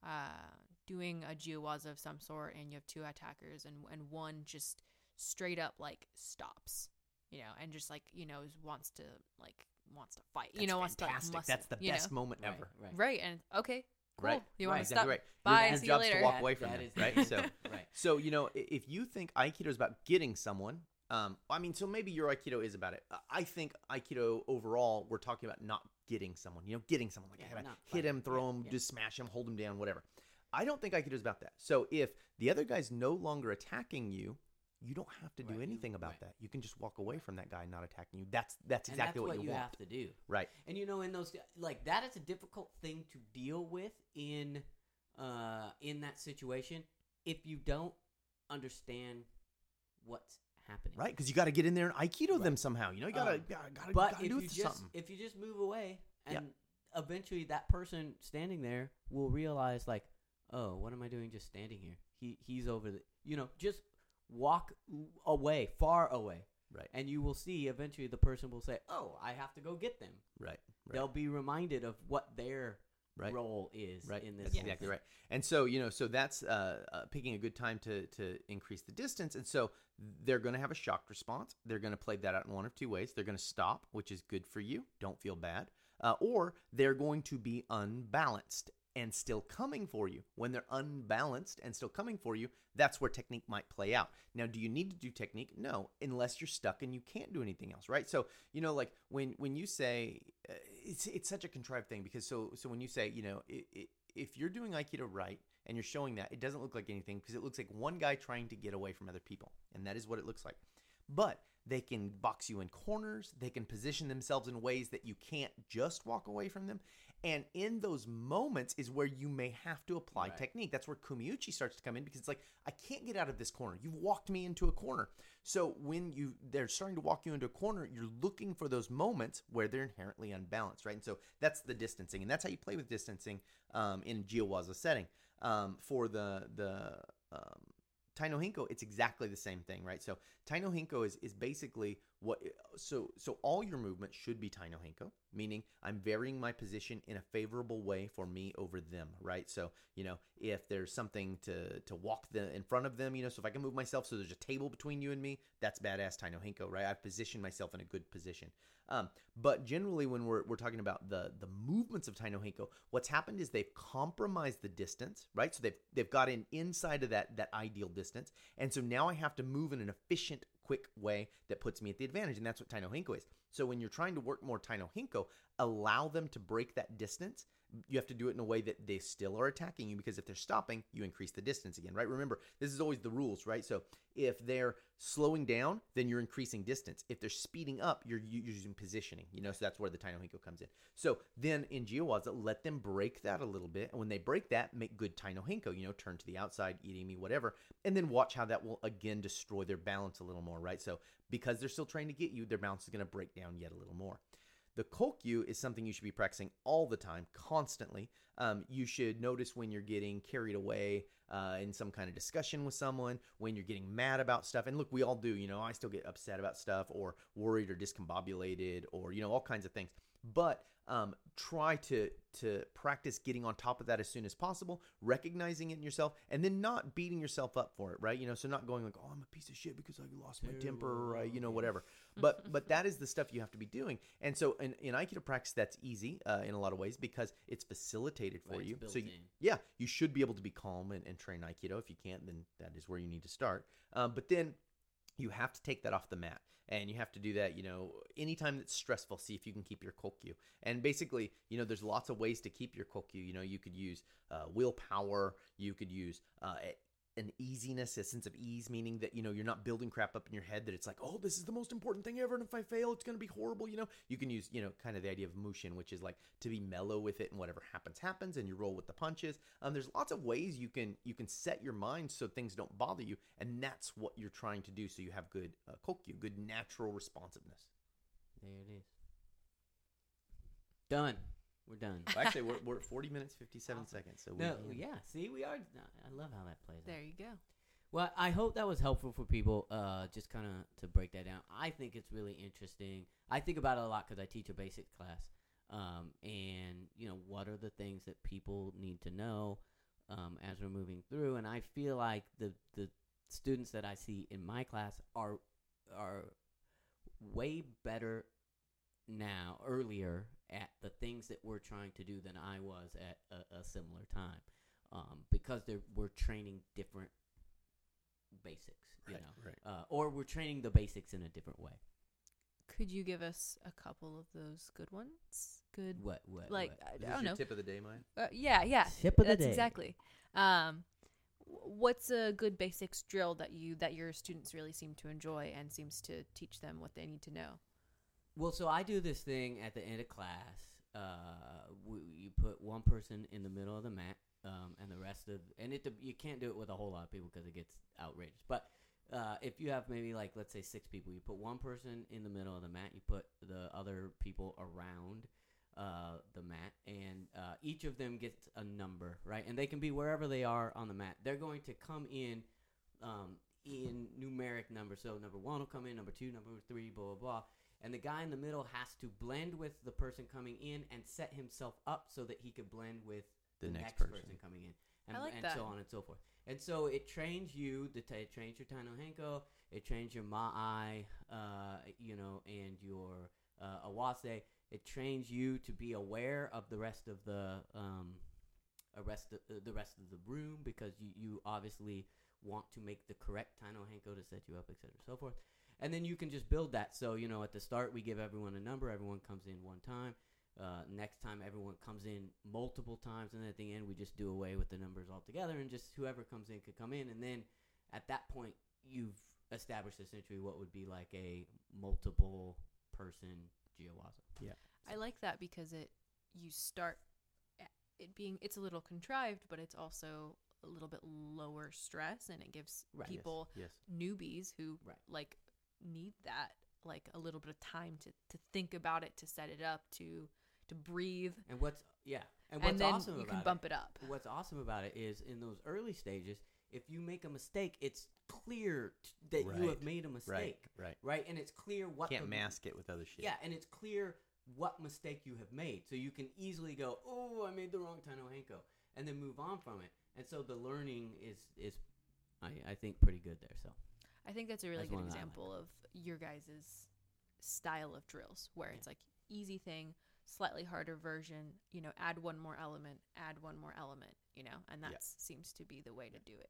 Speaker 3: uh, doing a jiyuwaza of some sort and you have two attackers and and one just straight up like stops, you know, and just like you know wants to like wants to fight, you
Speaker 1: That's
Speaker 3: know, wants to like, muscle,
Speaker 1: That's the
Speaker 3: you
Speaker 1: best
Speaker 3: know?
Speaker 1: moment ever.
Speaker 2: right.
Speaker 3: right? And okay, cool.
Speaker 1: Right.
Speaker 3: You
Speaker 1: right,
Speaker 3: want to
Speaker 1: exactly
Speaker 3: stop?
Speaker 1: right.
Speaker 3: Bye.
Speaker 1: Your, your
Speaker 3: see you
Speaker 1: job's
Speaker 3: later.
Speaker 1: to walk
Speaker 2: That-
Speaker 1: away from
Speaker 2: that
Speaker 1: them,
Speaker 2: is-
Speaker 1: right? So,
Speaker 2: right.
Speaker 1: so you know, if you think Aikido is about getting someone, um, I mean, so maybe your Aikido is about it. Uh, I think Aikido overall, we're talking about not getting someone. You know, getting someone like
Speaker 2: Yeah,
Speaker 1: hit
Speaker 2: fighting.
Speaker 1: him, throw
Speaker 2: Yeah,
Speaker 1: him,
Speaker 2: yeah.
Speaker 1: just smash him, hold him down, whatever. I don't think Aikido is about that. So if the other guy's no longer attacking you, you don't have to do
Speaker 2: Right, you-
Speaker 1: anything about
Speaker 2: right.
Speaker 1: that. You can just walk away from that guy not attacking you. That's that's exactly
Speaker 2: that's
Speaker 1: what,
Speaker 2: what
Speaker 1: you,
Speaker 2: you
Speaker 1: want.
Speaker 2: have to do.
Speaker 1: Right.
Speaker 2: And you know, in those like that is a difficult thing to deal with in uh in that situation if you don't understand what's happening.
Speaker 1: Right, because you got to get in there and aikido
Speaker 2: Right.
Speaker 1: them somehow. You know, you gotta,
Speaker 2: Um,
Speaker 1: gotta, gotta,
Speaker 2: But
Speaker 1: gotta
Speaker 2: if
Speaker 1: do
Speaker 2: you just
Speaker 1: something.
Speaker 2: if you just move away and
Speaker 1: Yep.
Speaker 2: eventually that person standing there will realize like, oh, what am I doing just standing here? He he's over the you know, just walk away, far away.
Speaker 1: Right,
Speaker 2: And you will see eventually the person will say, "Oh, I have to go get them."
Speaker 1: right, right.
Speaker 2: They'll be reminded of what their
Speaker 1: Right.
Speaker 2: role is
Speaker 1: Right,
Speaker 2: in this.
Speaker 1: that's exactly right. And so you know, so that's uh, uh, picking a good time to to increase the distance. And so they're going to have a shocked response. They're going to play that out in one of two ways. They're going to stop, which is good for you. Don't feel bad. Uh, or they're going to be unbalanced and still coming for you. When they're unbalanced and still coming for you, that's where technique might play out. Now, do you need to do technique? No, unless you're stuck and you can't do anything else, right? So, you know, like when when you say uh, it's it's such a contrived thing because so so when you say, you know, i i if you're doing aikido right and you're showing that, it doesn't look like anything because it looks like one guy trying to get away from other people, and that is what it looks like. But they can box you in corners. They can position themselves in ways that you can't just walk away from them. And in those moments is where you may have to apply
Speaker 2: Right.
Speaker 1: technique. That's where Kumiuchi starts to come in because it's like, I can't get out of this corner. You've walked me into a corner. So when you they're starting to walk you into a corner, you're looking for those moments where they're inherently unbalanced, right? And so that's the distancing, and that's how you play with distancing um, in Jiyuwaza setting. Um, for the the um, Tai no Henko, it's exactly the same thing, right? So Tai no Henko is is basically what so so all your movement should be Tai no Henko, meaning I'm varying my position in a favorable way for me over them, right? So, you know, if there's something to to walk the in front of them, you know, so if I can move myself so there's a table between you and me, that's badass Tai no Henko, right? I've positioned myself in a good position. Um, but generally, when we're, we're talking about the the movements of Tai no Henko, what's happened is they've compromised the distance, right? So they've they've got in inside of that that ideal distance, and so now I have to move in an efficient, quick way that puts me at the advantage, and that's what Tai no Henko is. So when you're trying to work more Tai no Henko, allow them to break that distance. You have to do it in a way that they still are attacking you because if they're stopping, you increase the distance again, right? Remember, this is always the rules, right? So if they're slowing down, then you're increasing distance. If they're speeding up, you're using positioning, you know, so that's where the Tai no Henko comes in. So then in Jiyuwaza, let them break that a little bit. And when they break that, make good Tai no Henko, you know, turn to the outside, irimi, whatever. And then watch how that will again destroy their balance a little more, right? So because they're still trying to get you, their balance is going to break down yet a little more. The kokyu is something you should be practicing all the time, constantly. Um, you should notice when you're getting carried away uh, in some kind of discussion with someone, when you're getting mad about stuff. And look, we all do, you know, I still get upset about stuff or worried or discombobulated or, you know, all kinds of things. But um, try to to practice getting on top of that as soon as possible, recognizing it in yourself, and then not beating yourself up for it, right? You know, so not going like, "Oh, I'm a piece of shit because I lost my temper," or, uh, you know, whatever. But but that is the stuff you have to be doing, and so in, in Aikido practice, that's easy uh, in a lot of ways because it's facilitated for
Speaker 2: Right,
Speaker 1: you. So you, yeah, you should be able to be calm and, and train Aikido. If you can't, then that is where you need to start. Um, but then you have to take that off the mat. And you have to do that, you know, anytime that's stressful, see if you can keep your kokyu. And basically, you know, there's lots of ways to keep your kokyu. You know, you could use uh, willpower, you could use uh, an easiness, a sense of ease, meaning that, you know, you're not building crap up in your head that it's like, oh, this is the most important thing ever. And if I fail, it's going to be horrible. You know, you can use, you know, kind of the idea of mushin, which is like to be mellow with it and whatever happens, happens and you roll with the punches. Um, there's lots of ways you can, you can set your mind so things don't bother you. And that's what you're trying to do. So you have good uh, kokyu, good natural responsiveness.
Speaker 2: There it is. Done. We're done.
Speaker 1: Well, actually, we're, we're at 40 minutes, 57 seconds. So we,
Speaker 2: No, yeah. See, we are. I love how that plays. out.
Speaker 3: There you go.
Speaker 2: Well, I hope that was helpful for people. Uh, just kind of to break that down. I think it's really interesting. I think about it a lot because I teach a basic class. Um, and you know, what are the things that people need to know um, as we're moving through, and I feel like the the students that I see in my class are are way better now earlier at the things that we're trying to do than I was at a, a similar time um, because they're we're training different basics, you
Speaker 1: Right,
Speaker 2: know,
Speaker 1: right.
Speaker 2: uh, or we're training the basics in a different way.
Speaker 3: Could you give us a couple of those good ones? Good,
Speaker 2: What what
Speaker 3: like
Speaker 2: what?
Speaker 3: I,
Speaker 1: Is
Speaker 3: I don't
Speaker 1: your
Speaker 3: know.
Speaker 1: Tip of the day, Maya.
Speaker 3: Uh, yeah, yeah.
Speaker 2: Tip of the
Speaker 3: That's
Speaker 2: day.
Speaker 3: exactly. Um, what's a good basics drill that you that your students really seem to enjoy and seems to teach them what they need to know?
Speaker 2: Well, so I do this thing at the end of class. Uh, w you put one person in the middle of the mat, um, and the rest of and it you can't do it with a whole lot of people because it gets outrageous. But uh, if you have maybe like let's say six people, you put one person in the middle of the mat, you put the other people around uh, the mat, and uh, each of them gets a number, right? And they can be wherever they are on the mat. They're going to come in um, in numeric numbers. So number one will come in, number two, number three, blah blah blah. And the guy in the middle has to blend with the person coming in and set himself up so that he could blend with
Speaker 1: The
Speaker 2: the,
Speaker 1: next
Speaker 2: next,
Speaker 1: person.
Speaker 2: person. coming in. And,
Speaker 3: I like
Speaker 2: and
Speaker 3: that.
Speaker 2: so on and so forth. And so it trains you, the t- it trains your Tai no Henko, it trains your Ma'ai, uh, you know, and your uh, Awase. It trains you to be aware of the rest of the um, rest of, uh, the rest of the room because you, you obviously want to make the correct Tai no Henko to set you up, etc. And so forth. And then you can just build that. So, you know, at the start, we give everyone a number. Everyone comes in one time. Uh, next time, everyone comes in multiple times. And at the end, we just do away with the numbers altogether. And just whoever comes in could come in. And then at that point, you've established essentially what would be like a multiple person Jiyuwaza.
Speaker 3: Yeah, I like that because it you start it being it's a little contrived, but it's also a little bit lower stress, and it gives
Speaker 2: Right. Yes.
Speaker 3: people
Speaker 1: Yes.
Speaker 3: newbies who
Speaker 2: Right.
Speaker 3: like need that like a little bit of time to to think about it, to set it up, to to breathe,
Speaker 2: And what's, yeah. And
Speaker 3: and,
Speaker 2: what's
Speaker 3: then
Speaker 2: awesome
Speaker 3: you
Speaker 2: about
Speaker 3: can bump it up.
Speaker 2: what's awesome about it is in those early stages, if you make a mistake, it's clear t- that you have made a mistake,
Speaker 1: Right.
Speaker 2: right? And it's clear what
Speaker 1: Can't
Speaker 2: the,
Speaker 1: mask it with other shit.
Speaker 2: Yeah, and it's clear what mistake you have made, so you can easily go, "Oh, I made the wrong Tai no Henko," and then move on from it. And so the learning is is, I, I think, pretty good there. So
Speaker 3: I think that's a really
Speaker 2: That's
Speaker 3: good
Speaker 2: I like.
Speaker 3: example of your guys' style of drills, where it's like easy thing, slightly harder version. You know, add one more element, add one more element. You know, and that
Speaker 1: Yeah.
Speaker 3: seems to be the way to do it.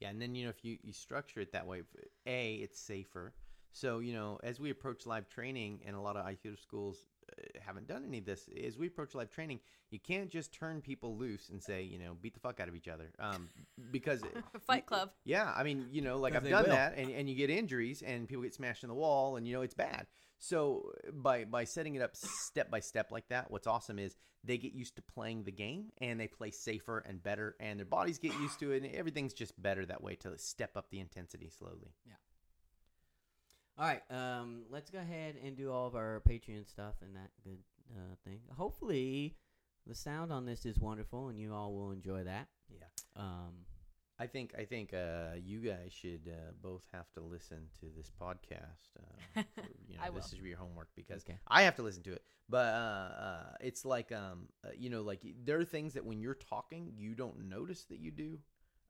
Speaker 1: Yeah, and then you know if you you structure it that way, a it's safer. So you know as we approach live training, and a lot of Aikido schools haven't done any of this. As we approach live training, you can't just turn people loose and say you know beat the fuck out of each other, um, because
Speaker 3: Fight Club.
Speaker 1: Yeah, I mean, you know, like I've done
Speaker 2: will.
Speaker 1: that, and, and you get injuries, and people get smashed in the wall, and you know it's bad. So by by setting it up step by step like that, what's awesome is they get used to playing the game, and they play safer and better, and their bodies get used to it, and everything's just better that way to step up the intensity slowly.
Speaker 2: All right, um, let's go ahead and do all of our Patreon stuff and that good uh, thing. Hopefully, the sound on this is wonderful, and you all will enjoy that.
Speaker 1: Yeah,
Speaker 2: Um,
Speaker 1: I think I think uh, you guys should uh, both have to listen to this podcast. Uh, for, you know,
Speaker 3: I
Speaker 1: this
Speaker 3: will.
Speaker 1: is your homework because
Speaker 2: Okay.
Speaker 1: I have to listen to it. But uh, uh, it's like um, uh, you know, like there are things that when you're talking, you don't notice that you do.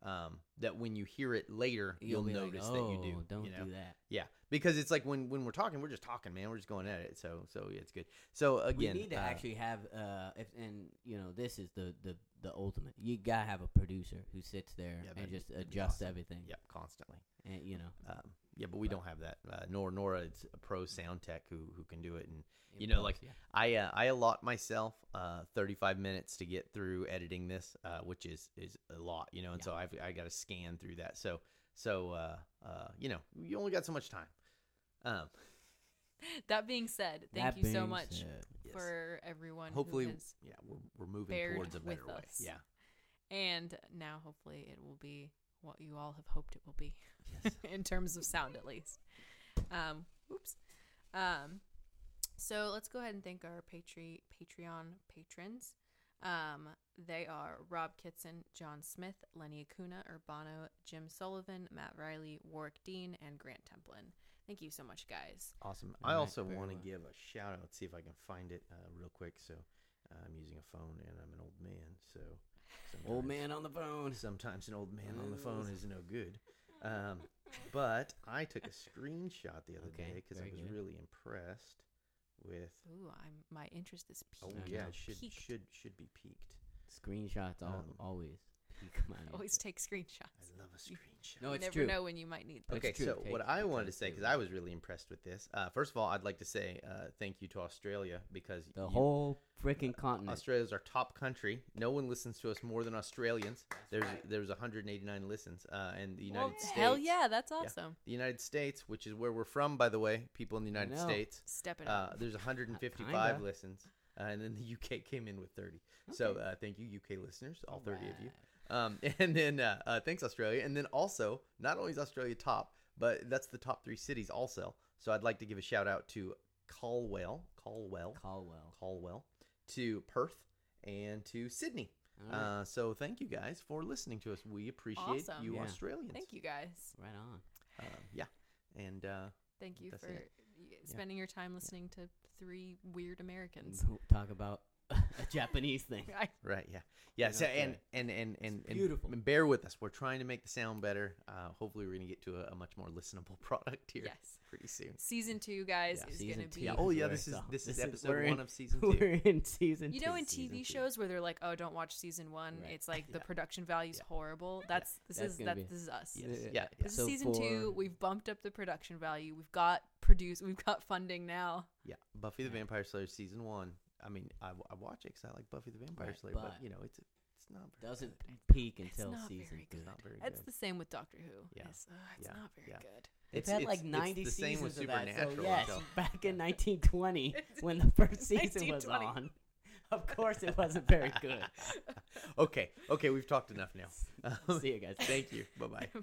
Speaker 1: Um, that when you hear it later, you'll,
Speaker 2: be like,
Speaker 1: notice that you do.
Speaker 2: "Oh, Don't
Speaker 1: you know?
Speaker 2: do that.
Speaker 1: Yeah, because it's like when when we're talking, we're just talking, man. We're just going at it. So so yeah, it's good. So again,
Speaker 2: we need to
Speaker 1: uh,
Speaker 2: actually have uh, if and you know this is the the the ultimate. You gotta have a producer who sits there
Speaker 1: Yeah,
Speaker 2: and just adjusts
Speaker 1: awesome.
Speaker 2: everything.
Speaker 1: Yep, constantly.
Speaker 2: and you know,
Speaker 1: Um, yeah, but we don't have that. Uh, nor Nora, it's a pro sound tech who who can do it, and
Speaker 2: in
Speaker 1: You know,
Speaker 2: post,
Speaker 1: like,
Speaker 2: yeah.
Speaker 1: I uh, I allot myself uh, 35 minutes to get through editing this, uh, which is is a lot, you know, and
Speaker 2: Yeah.
Speaker 1: so I've I got to scan through that. So so uh, uh, you know, you only got so much time. Um,
Speaker 3: That being said, thank
Speaker 2: That
Speaker 3: you so much
Speaker 2: said,
Speaker 1: yes.
Speaker 3: for everyone
Speaker 1: hopefully,
Speaker 3: who has
Speaker 1: yeah, we're we're moving towards a better way.
Speaker 3: us.
Speaker 1: Yeah.
Speaker 3: And now, hopefully, it will be what you all have hoped it will be,
Speaker 1: Yes.
Speaker 3: in terms of sound, at least. Um, oops. Um, so let's go ahead and thank our Patre- Patreon patrons. Um, they are Rob Kitson, John Smith, Lenny Acuna, Urbano, Jim Sullivan, Matt Riley, Warwick Dean, and Grant Templin. Thank you so much, guys.
Speaker 1: Awesome.
Speaker 2: All
Speaker 1: I
Speaker 2: right,
Speaker 1: also want to
Speaker 2: well.
Speaker 1: give a shout out. See if I can find it uh, real quick. So uh, I'm using a phone and I'm an old man. So
Speaker 2: Old man on the phone.
Speaker 1: Sometimes an old man on the phone is no good. Um, but I took a screenshot the other
Speaker 2: Okay,
Speaker 1: day because I was
Speaker 2: good.
Speaker 1: really impressed with.
Speaker 3: Ooh, I'm my interest is peaked.
Speaker 1: Oh
Speaker 3: peaked.
Speaker 1: yeah, it should
Speaker 3: Peaked.
Speaker 1: should should be peaked.
Speaker 2: Screenshots all,
Speaker 1: Um,
Speaker 2: always. peak my
Speaker 3: Always take screenshots.
Speaker 1: I love a screenshot.
Speaker 2: No,
Speaker 3: you
Speaker 2: it's
Speaker 3: never
Speaker 2: true.
Speaker 3: know when you might need them.
Speaker 2: It's
Speaker 1: Okay,
Speaker 2: true,
Speaker 1: so
Speaker 2: take
Speaker 1: what I
Speaker 2: because
Speaker 1: wanted to say, because
Speaker 2: was-
Speaker 1: I was really impressed with this. Uh, first of all, I'd like to say uh, thank you to Australia because
Speaker 2: The
Speaker 1: you-
Speaker 2: whole freaking continent.
Speaker 1: Australia's our top country. No one listens to us more than Australians. There's
Speaker 2: right.
Speaker 1: there's 189 listens, uh, and the United
Speaker 3: Well,
Speaker 1: States.
Speaker 3: hell yeah, that's awesome.
Speaker 1: The United States, which is where we're from, by the way, people in the United
Speaker 2: know.
Speaker 1: States.
Speaker 3: Step it
Speaker 1: Uh,
Speaker 3: up.
Speaker 1: there's 155
Speaker 2: Kinda.
Speaker 1: listens, uh, and then the UK came in with 30. So uh, thank you, UK listeners, all 30 of you.
Speaker 2: Alright.
Speaker 1: Um, and then uh, uh, thanks Australia, and then also not only is Australia top, but that's the top three cities also. So I'd like to give a shout out to Calwell, Calwell,
Speaker 2: Caldwell.
Speaker 1: Calwell, to Perth, and to Sydney.
Speaker 2: All right.
Speaker 1: Uh, so thank you guys for listening to us. We appreciate
Speaker 3: Awesome.
Speaker 1: you
Speaker 2: Yeah.
Speaker 1: Australians.
Speaker 3: Thank you guys.
Speaker 2: right on.
Speaker 1: Uh, yeah, and uh,
Speaker 3: Thank you for
Speaker 1: it.
Speaker 3: y- spending your time listening to three weird Americans.
Speaker 2: Talk about a Japanese thing.
Speaker 3: I,
Speaker 1: right, yeah, yeah.
Speaker 2: Yeah,
Speaker 1: So and
Speaker 2: okay.
Speaker 1: and and and, and
Speaker 2: beautiful.
Speaker 1: and bear with us. We're trying to make the sound better. Uh, hopefully, we're gonna get to a, a much more listenable product here
Speaker 3: yes.
Speaker 1: pretty soon.
Speaker 3: Season two, guys,
Speaker 1: Yeah.
Speaker 3: is going to be.
Speaker 1: Yeah. Oh yeah. This is this is
Speaker 2: this is-
Speaker 1: episode
Speaker 2: we're
Speaker 1: one
Speaker 2: in-
Speaker 1: of season
Speaker 2: We're
Speaker 1: two.
Speaker 2: in season
Speaker 3: You
Speaker 2: two.
Speaker 3: know, in
Speaker 1: season
Speaker 3: TV
Speaker 1: two.
Speaker 3: shows where they're like, "Oh, don't watch season one,"
Speaker 2: Right.
Speaker 3: it's like the
Speaker 1: Yeah.
Speaker 3: production value's
Speaker 1: Yeah.
Speaker 3: horrible. That's this
Speaker 2: That's
Speaker 3: is
Speaker 2: gonna
Speaker 3: that
Speaker 2: be-
Speaker 3: this is us.
Speaker 1: Yes.
Speaker 2: Yeah.
Speaker 1: Yeah. yeah.
Speaker 3: This
Speaker 2: So
Speaker 3: is season two. We've bumped up the production value. We've got produce. We've got funding now.
Speaker 1: Yeah, Buffy the Vampire Slayer season one. I mean, I, I watch it because I like Buffy the Vampire
Speaker 2: Right,
Speaker 1: Slayer, but,
Speaker 2: but
Speaker 1: you know, it's it's not very
Speaker 2: Doesn't
Speaker 1: good.
Speaker 2: peak
Speaker 3: It's
Speaker 2: until
Speaker 3: not
Speaker 2: season
Speaker 3: very
Speaker 2: two.
Speaker 1: It's not very
Speaker 3: It's
Speaker 1: good.
Speaker 3: the same with Doctor Who.
Speaker 1: Yeah.
Speaker 3: It's, uh, it's
Speaker 1: Yeah.
Speaker 3: not very
Speaker 1: Yeah.
Speaker 3: good.
Speaker 2: They've
Speaker 1: It's-
Speaker 2: had
Speaker 1: it's-
Speaker 2: like
Speaker 1: it's
Speaker 2: 90
Speaker 1: the same with
Speaker 2: seasons of that. So
Speaker 1: Supernatural
Speaker 2: yes,
Speaker 1: until-
Speaker 2: back in 1920 when the first season was on, of course it wasn't very good.
Speaker 1: okay, okay, we've talked enough now.
Speaker 2: See you guys.
Speaker 1: Thank you. Bye bye.